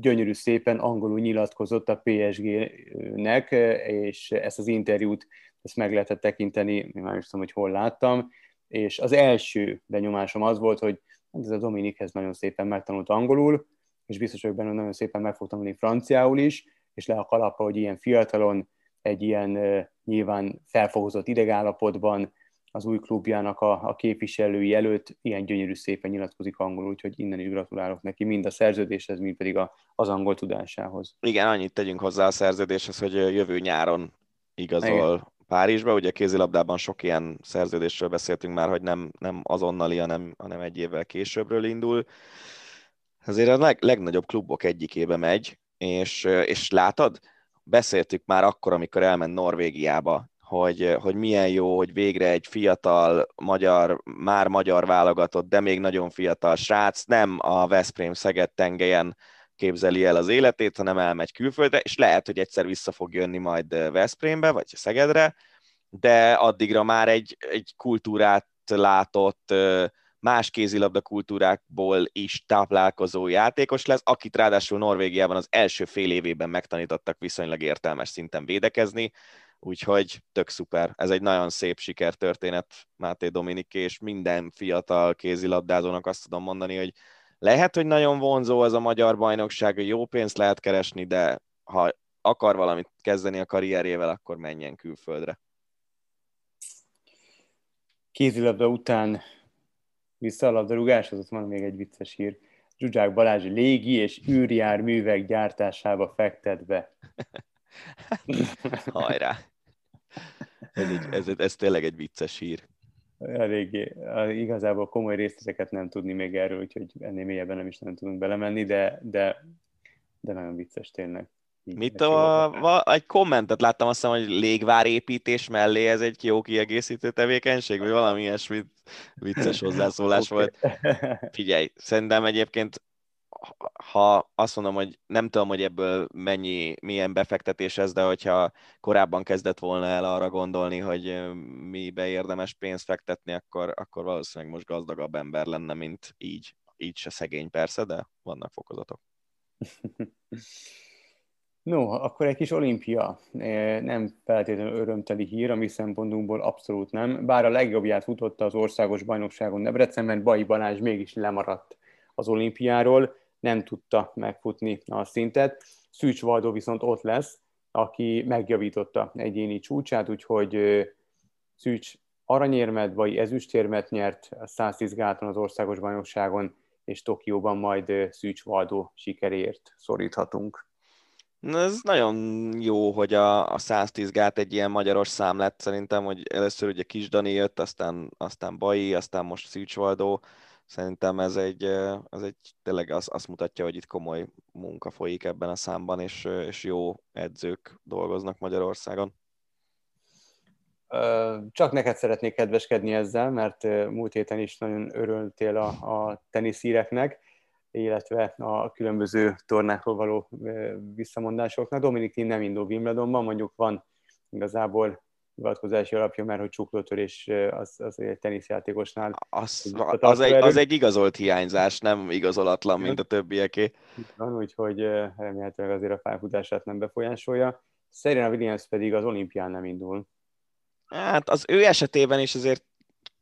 gyönyörű szépen angolul nyilatkozott a PSG-nek, és ezt az interjút ezt meg lehetett tekinteni, már is tudom, hogy hol láttam, és az első benyomásom az volt, hogy hát ez a Dominikhez nagyon szépen megtanult angolul, és biztos vagyok benne, hogy nagyon szépen meg fog tanulni franciául is, és le a kalapra, hogy ilyen fiatalon, egy ilyen nyilván felfogozott idegállapotban az új klubjának a, a képviselői előtt ilyen gyönyörű szépen nyilatkozik angolul, úgyhogy innen is gratulálok neki, mind a szerződéshez, mind pedig a, az angol tudásához. Igen, annyit tegyünk hozzá a szerződéshez, hogy jövő nyáron igazol Igen. Párizsba. Ugye kézilabdában sok ilyen szerződésről beszéltünk már, hogy nem, nem azonnali, hanem, hanem egy évvel későbbről indul. Azért a leg, legnagyobb klubok egyikébe megy, és, és látod, beszéltük már akkor, amikor elment Norvégiába, hogy, hogy milyen jó, hogy végre egy fiatal magyar, már magyar válogatott, de még nagyon fiatal srác nem a Veszprém Szeged tengelyen képzeli el az életét, hanem elmegy külföldre, és lehet, hogy egyszer vissza fog jönni majd Veszprémbe, vagy Szegedre, de addigra már egy, egy kultúrát látott, más kézilabda kultúrákból is táplálkozó játékos lesz, akit ráadásul Norvégiában az első fél évében megtanítottak viszonylag értelmes szinten védekezni, úgyhogy tök szuper. Ez egy nagyon szép sikertörténet Máté Dominik, és minden fiatal kézilabdázónak azt tudom mondani, hogy lehet, hogy nagyon vonzó ez a magyar bajnokság, jó pénzt lehet keresni, de ha akar valamit kezdeni a karrierjével, akkor menjen külföldre. Kézilabda után vissza a labdarúgáshoz, ott van még egy vicces hír. Zsuzsák Balázs légi és űrjárművek gyártásába fektet be. Hajrá! Ez, egy, ez, ez tényleg egy vicces hír. Eléggé. Igazából komoly részleteket nem tudni még erről, úgyhogy ennél mélyebben nem is nem tudunk belemenni, de, de, de nagyon vicces tényleg. Mit a, a, egy kommentet láttam, azt hiszem, hogy légvárépítés mellé ez egy jó kiegészítő tevékenység, vagy valami ilyesmi vicces hozzászólás okay. volt. Figyelj, szerintem egyébként ha azt mondom, hogy nem tudom, hogy ebből mennyi, milyen befektetés ez, de hogyha korábban kezdett volna el arra gondolni, hogy mibe érdemes pénzt fektetni, akkor, akkor valószínűleg most gazdagabb ember lenne, mint így. Így se szegény persze, de vannak fokozatok. No, akkor egy kis olimpia. Nem feltétlenül örömteli hír, a mi szempontunkból abszolút nem. Bár a legjobbját futotta az országos bajnokságon Debrecenben, Bai Balázs mégis lemaradt az olimpiáról, nem tudta megfutni a szintet. Szűcs Valdó viszont ott lesz, aki megjavította egyéni csúcsát, úgyhogy Szűcs aranyérmet, vagy ezüstérmet nyert a 110 gáton az országos bajnokságon, és Tokióban majd Szűcs Valdó sikeréért szoríthatunk. Ez nagyon jó, hogy a, a 110 gát egy ilyen magyaros szám lett. Szerintem, hogy először ugye Kis Dani jött, aztán, aztán Bai, aztán most Szűcsvaldó. Szerintem ez egy, ez egy tényleg az, azt mutatja, hogy itt komoly munka folyik ebben a számban, és, és jó edzők dolgoznak Magyarországon. Csak neked szeretnék kedveskedni ezzel, mert múlt héten is nagyon örültél a, a teniszíreknek illetve a különböző tornákról való visszamondásoknak. Dominik Thiem nem indul Wimbledonban, mondjuk van igazából hivatkozási alapja, mert hogy csuklótörés az, az egy teniszjátékosnál. Az, az, egy, az egy igazolt hiányzás, nem igazolatlan, mint a többieké. Van, úgyhogy remélhetőleg azért a pályafutását nem befolyásolja. Serena Williams pedig az olimpián nem indul. Hát az ő esetében is azért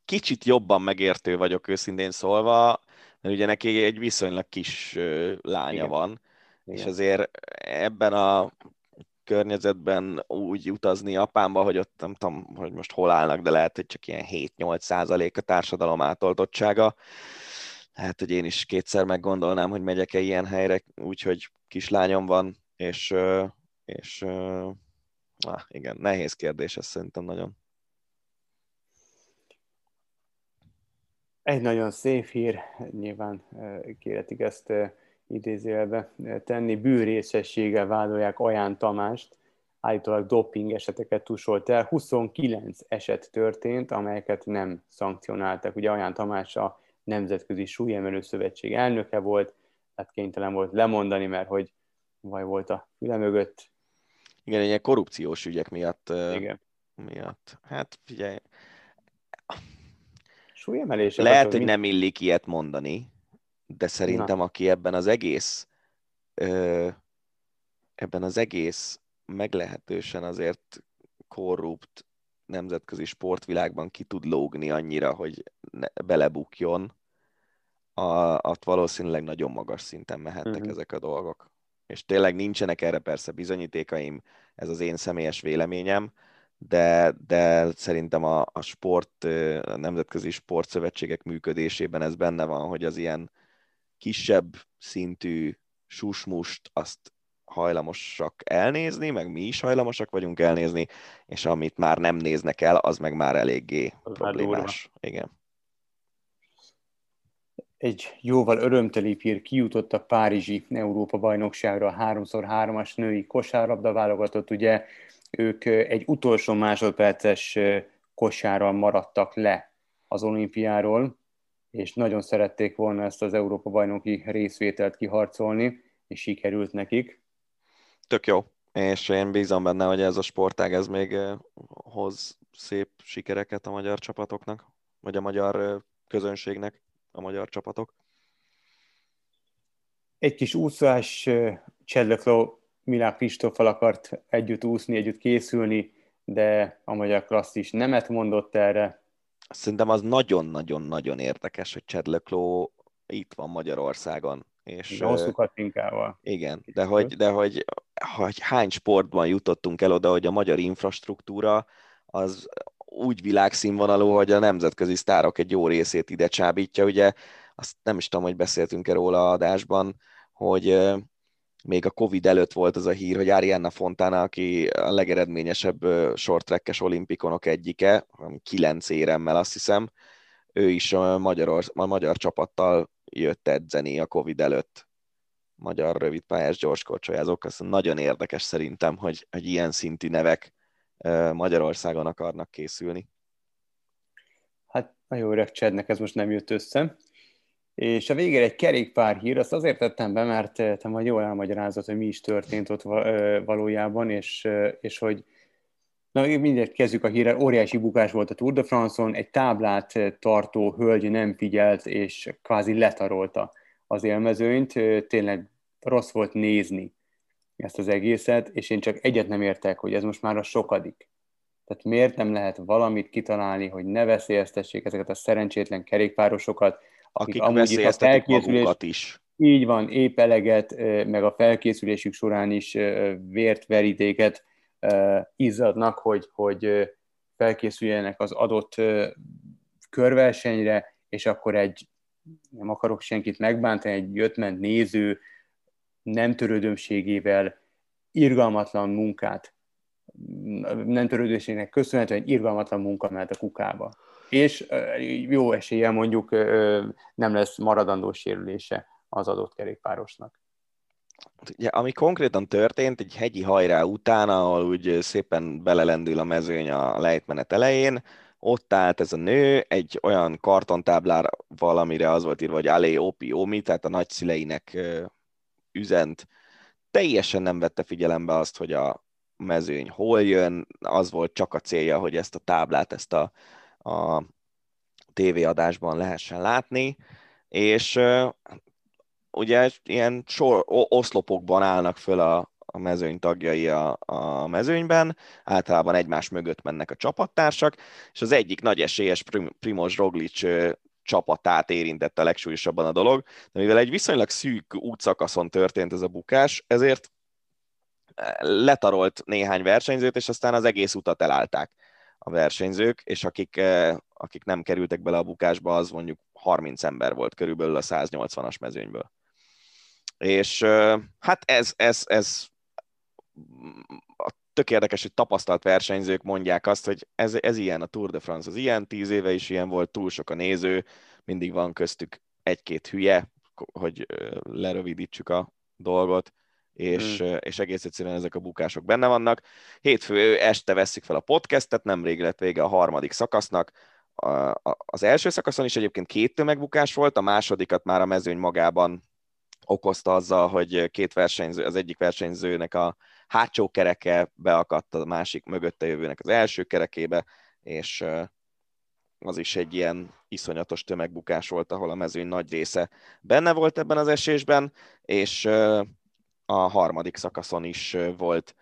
kicsit jobban megértő vagyok őszintén szólva mert ugye neki egy viszonylag kis lánya Igen. van, Igen. és azért ebben a környezetben úgy utazni Japánba, hogy ott nem tudom, hogy most hol állnak, de lehet, hogy csak ilyen 7-8 százalék a társadalom átoltottsága. Hát, hogy én is kétszer meggondolnám, hogy megyek-e ilyen helyre, úgyhogy kislányom van, és, és ah, igen, nehéz kérdés ez szerintem nagyon. Egy nagyon szép hír, nyilván kéretik ezt idézőjelbe tenni, bűrészességgel vádolják Aján Tamást, állítólag doping eseteket tusolt el. 29 eset történt, amelyeket nem szankcionáltak. Ugye Aján Tamás a Nemzetközi Súlyemelő Szövetség elnöke volt, hát kénytelen volt lemondani, mert hogy vaj volt a füle mögött. Igen, ilyen korrupciós ügyek miatt. Igen. miatt. Hát figyelj, Súlyemelése. lehet, hogy nem illik ilyet mondani, de szerintem aki ebben az egész ö, ebben az egész meglehetősen azért korrupt nemzetközi sportvilágban ki tud lógni annyira, hogy ne, belebukjon, a, ott valószínűleg nagyon magas szinten mehettek uh-huh. ezek a dolgok. És tényleg nincsenek erre persze bizonyítékaim, ez az én személyes véleményem, de, de szerintem a, a sport, a nemzetközi sportszövetségek működésében ez benne van, hogy az ilyen kisebb szintű susmust azt hajlamosak elnézni, meg mi is hajlamosak vagyunk elnézni, és amit már nem néznek el, az meg már eléggé az problémás. Már Igen. Egy jóval örömteli hír kijutott a Párizsi Európa bajnokságra a 3x3-as női kosárlabda válogatott, ugye ők egy utolsó másodperces kosárral maradtak le az olimpiáról, és nagyon szerették volna ezt az Európa bajnoki részvételt kiharcolni, és sikerült nekik. Tök jó, és én bízom benne, hogy ez a sportág ez még hoz szép sikereket a magyar csapatoknak, vagy a magyar közönségnek, a magyar csapatok. Egy kis úszás Csedlökló Milák Kristóffal akart együtt úszni, együtt készülni, de a magyar klasszis nemet mondott erre. Szerintem az nagyon-nagyon-nagyon érdekes, hogy Csedlökló itt van Magyarországon. És, hosszú katinkával. Igen, de hogy, de hogy, hogy hány sportban jutottunk el oda, hogy a magyar infrastruktúra az úgy világszínvonalú, hogy a nemzetközi sztárok egy jó részét ide csábítja. Ugye azt nem is tudom, hogy beszéltünk-e róla adásban, hogy még a Covid előtt volt az a hír, hogy Arianna Fontana, aki a legeredményesebb short olimpikonok egyike, kilenc éremmel azt hiszem, ő is a magyar, a magyar csapattal jött edzeni a Covid előtt. Magyar rövidpályás gyorskorcsolyázók, az nagyon érdekes szerintem, hogy, hogy ilyen szintű nevek Magyarországon akarnak készülni. Hát jó öreg Csednek ez most nem jött össze. És a végére egy kerékpár hír, azt azért tettem be, mert te majd jól elmagyarázod, hogy mi is történt ott valójában, és, és hogy Na, mindjárt kezdjük a hírrel. Óriási bukás volt a Tour de France-on, egy táblát tartó hölgy nem figyelt, és kvázi letarolta az élmezőnyt. Tényleg rossz volt nézni ezt az egészet, és én csak egyet nem értek, hogy ez most már a sokadik. Tehát miért nem lehet valamit kitalálni, hogy ne veszélyeztessék ezeket a szerencsétlen kerékpárosokat, akik, akik a felkészülés, is. Így van, épp eleget, meg a felkészülésük során is vért, verítéket izzadnak, hogy, hogy felkészüljenek az adott körversenyre, és akkor egy, nem akarok senkit megbántani, egy jöttment néző nem törődömségével irgalmatlan munkát, nem törődömségnek köszönhetően egy irgalmatlan munka ment a kukába. És jó eséllyel mondjuk nem lesz maradandó sérülése az adott kerékpárosnak. Ugye, ami konkrétan történt, egy hegyi hajrá után, ahol úgy szépen belelendül a mezőny a lejtmenet elején, ott állt ez a nő egy olyan kartontáblára valamire az volt írva, hogy Alé Opi Omi, tehát a nagyszüleinek üzent. Teljesen nem vette figyelembe azt, hogy a mezőny hol jön, az volt csak a célja, hogy ezt a táblát, ezt a, a tévéadásban lehessen látni, és ugye ilyen sor, oszlopokban állnak föl a, a mezőny tagjai a, a mezőnyben, általában egymás mögött mennek a csapattársak, és az egyik nagy esélyes Primoz Roglic csapatát érintette a legsúlyosabban a dolog, de mivel egy viszonylag szűk útszakaszon történt ez a bukás, ezért letarolt néhány versenyzőt, és aztán az egész utat elállták a versenyzők, és akik, akik nem kerültek bele a bukásba, az mondjuk 30 ember volt körülbelül a 180-as mezőnyből. És hát ez, ez, ez tök érdekes, hogy tapasztalt versenyzők mondják azt, hogy ez, ez ilyen a Tour de France, az ilyen, tíz éve is ilyen volt, túl sok a néző, mindig van köztük egy-két hülye, hogy lerövidítsük a dolgot, és, hmm. és egész egyszerűen ezek a bukások benne vannak. Hétfő este veszik fel a podcastet, nemrég lett vége a harmadik szakasznak, az első szakaszon is egyébként két tömegbukás volt, a másodikat már a mezőny magában okozta azzal, hogy két versenyző, az egyik versenyzőnek a hátsó kereke beakadt a másik mögötte jövőnek az első kerekébe, és az is egy ilyen iszonyatos tömegbukás volt, ahol a mezőny nagy része benne volt ebben az esésben, és a harmadik szakaszon is volt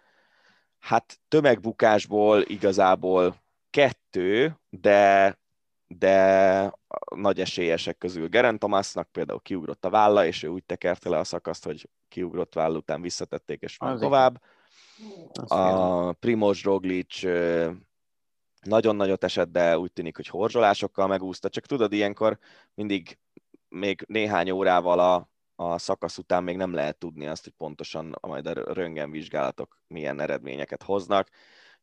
hát tömegbukásból igazából kettő, de, de nagy esélyesek közül Geren Thomasnak például kiugrott a válla, és ő úgy tekerte le a szakaszt, hogy kiugrott váll után visszatették, és már tovább. A Primoz Roglic nagyon nagyot esett, de úgy tűnik, hogy horzsolásokkal megúszta. Csak tudod, ilyenkor mindig még néhány órával a, a szakasz után még nem lehet tudni azt, hogy pontosan majd a röntgenvizsgálatok milyen eredményeket hoznak.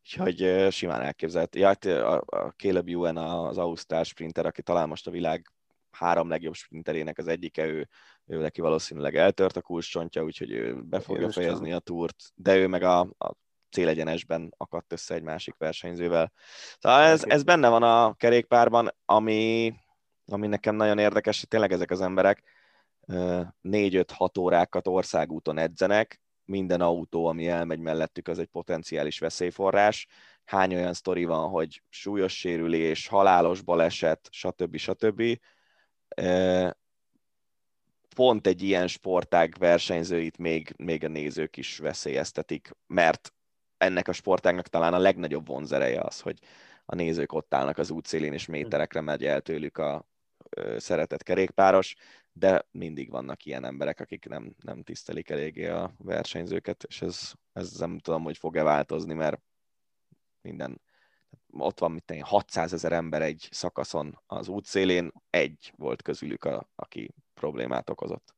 Úgyhogy simán elképzelt. Ja, hát a, a Caleb Ewan az ausztrál sprinter, aki talán most a világ három legjobb sprinterének az egyike, ő, ő neki valószínűleg eltört a kulcscsontja, úgyhogy ő be fogja fejezni a túrt, de ő meg a, a célegyenesben akadt össze egy másik versenyzővel. Szóval ez, ez benne van a kerékpárban, ami, ami nekem nagyon érdekes, hogy tényleg ezek az emberek 4-5-6 órákat országúton edzenek, minden autó, ami elmegy mellettük, az egy potenciális veszélyforrás. Hány olyan sztori van, hogy súlyos sérülés, halálos baleset, stb. stb. Pont egy ilyen sportág versenyzőit még, még a nézők is veszélyeztetik, mert ennek a sportágnak talán a legnagyobb vonzereje az, hogy a nézők ott állnak az útszélén, és méterekre megy el tőlük a szeretett kerékpáros, de mindig vannak ilyen emberek, akik nem, nem tisztelik eléggé a versenyzőket, és ez, ez nem tudom, hogy fog-e változni, mert minden, ott van mint 600 ezer ember egy szakaszon az útszélén, egy volt közülük, a, aki problémát okozott.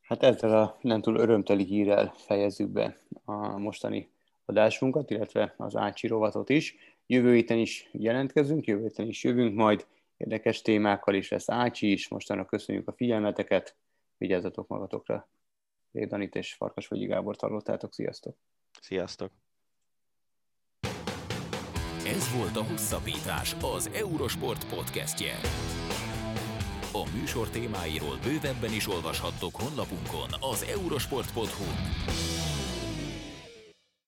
Hát ezzel a nem túl örömteli hírrel fejezzük be a mostani adásunkat, illetve az Ácsi rovatot is. Jövő héten is jelentkezünk, jövő héten is jövünk, majd érdekes témákkal is lesz Ácsi is. Mostanra köszönjük a figyelmeteket, vigyázzatok magatokra. Rédanit és Farkas vagy Gábor hallottátok, sziasztok! Sziasztok! Ez volt a Hosszabbítás, az Eurosport podcastje. A műsor témáiról bővebben is olvashattok honlapunkon az eurosport.hu.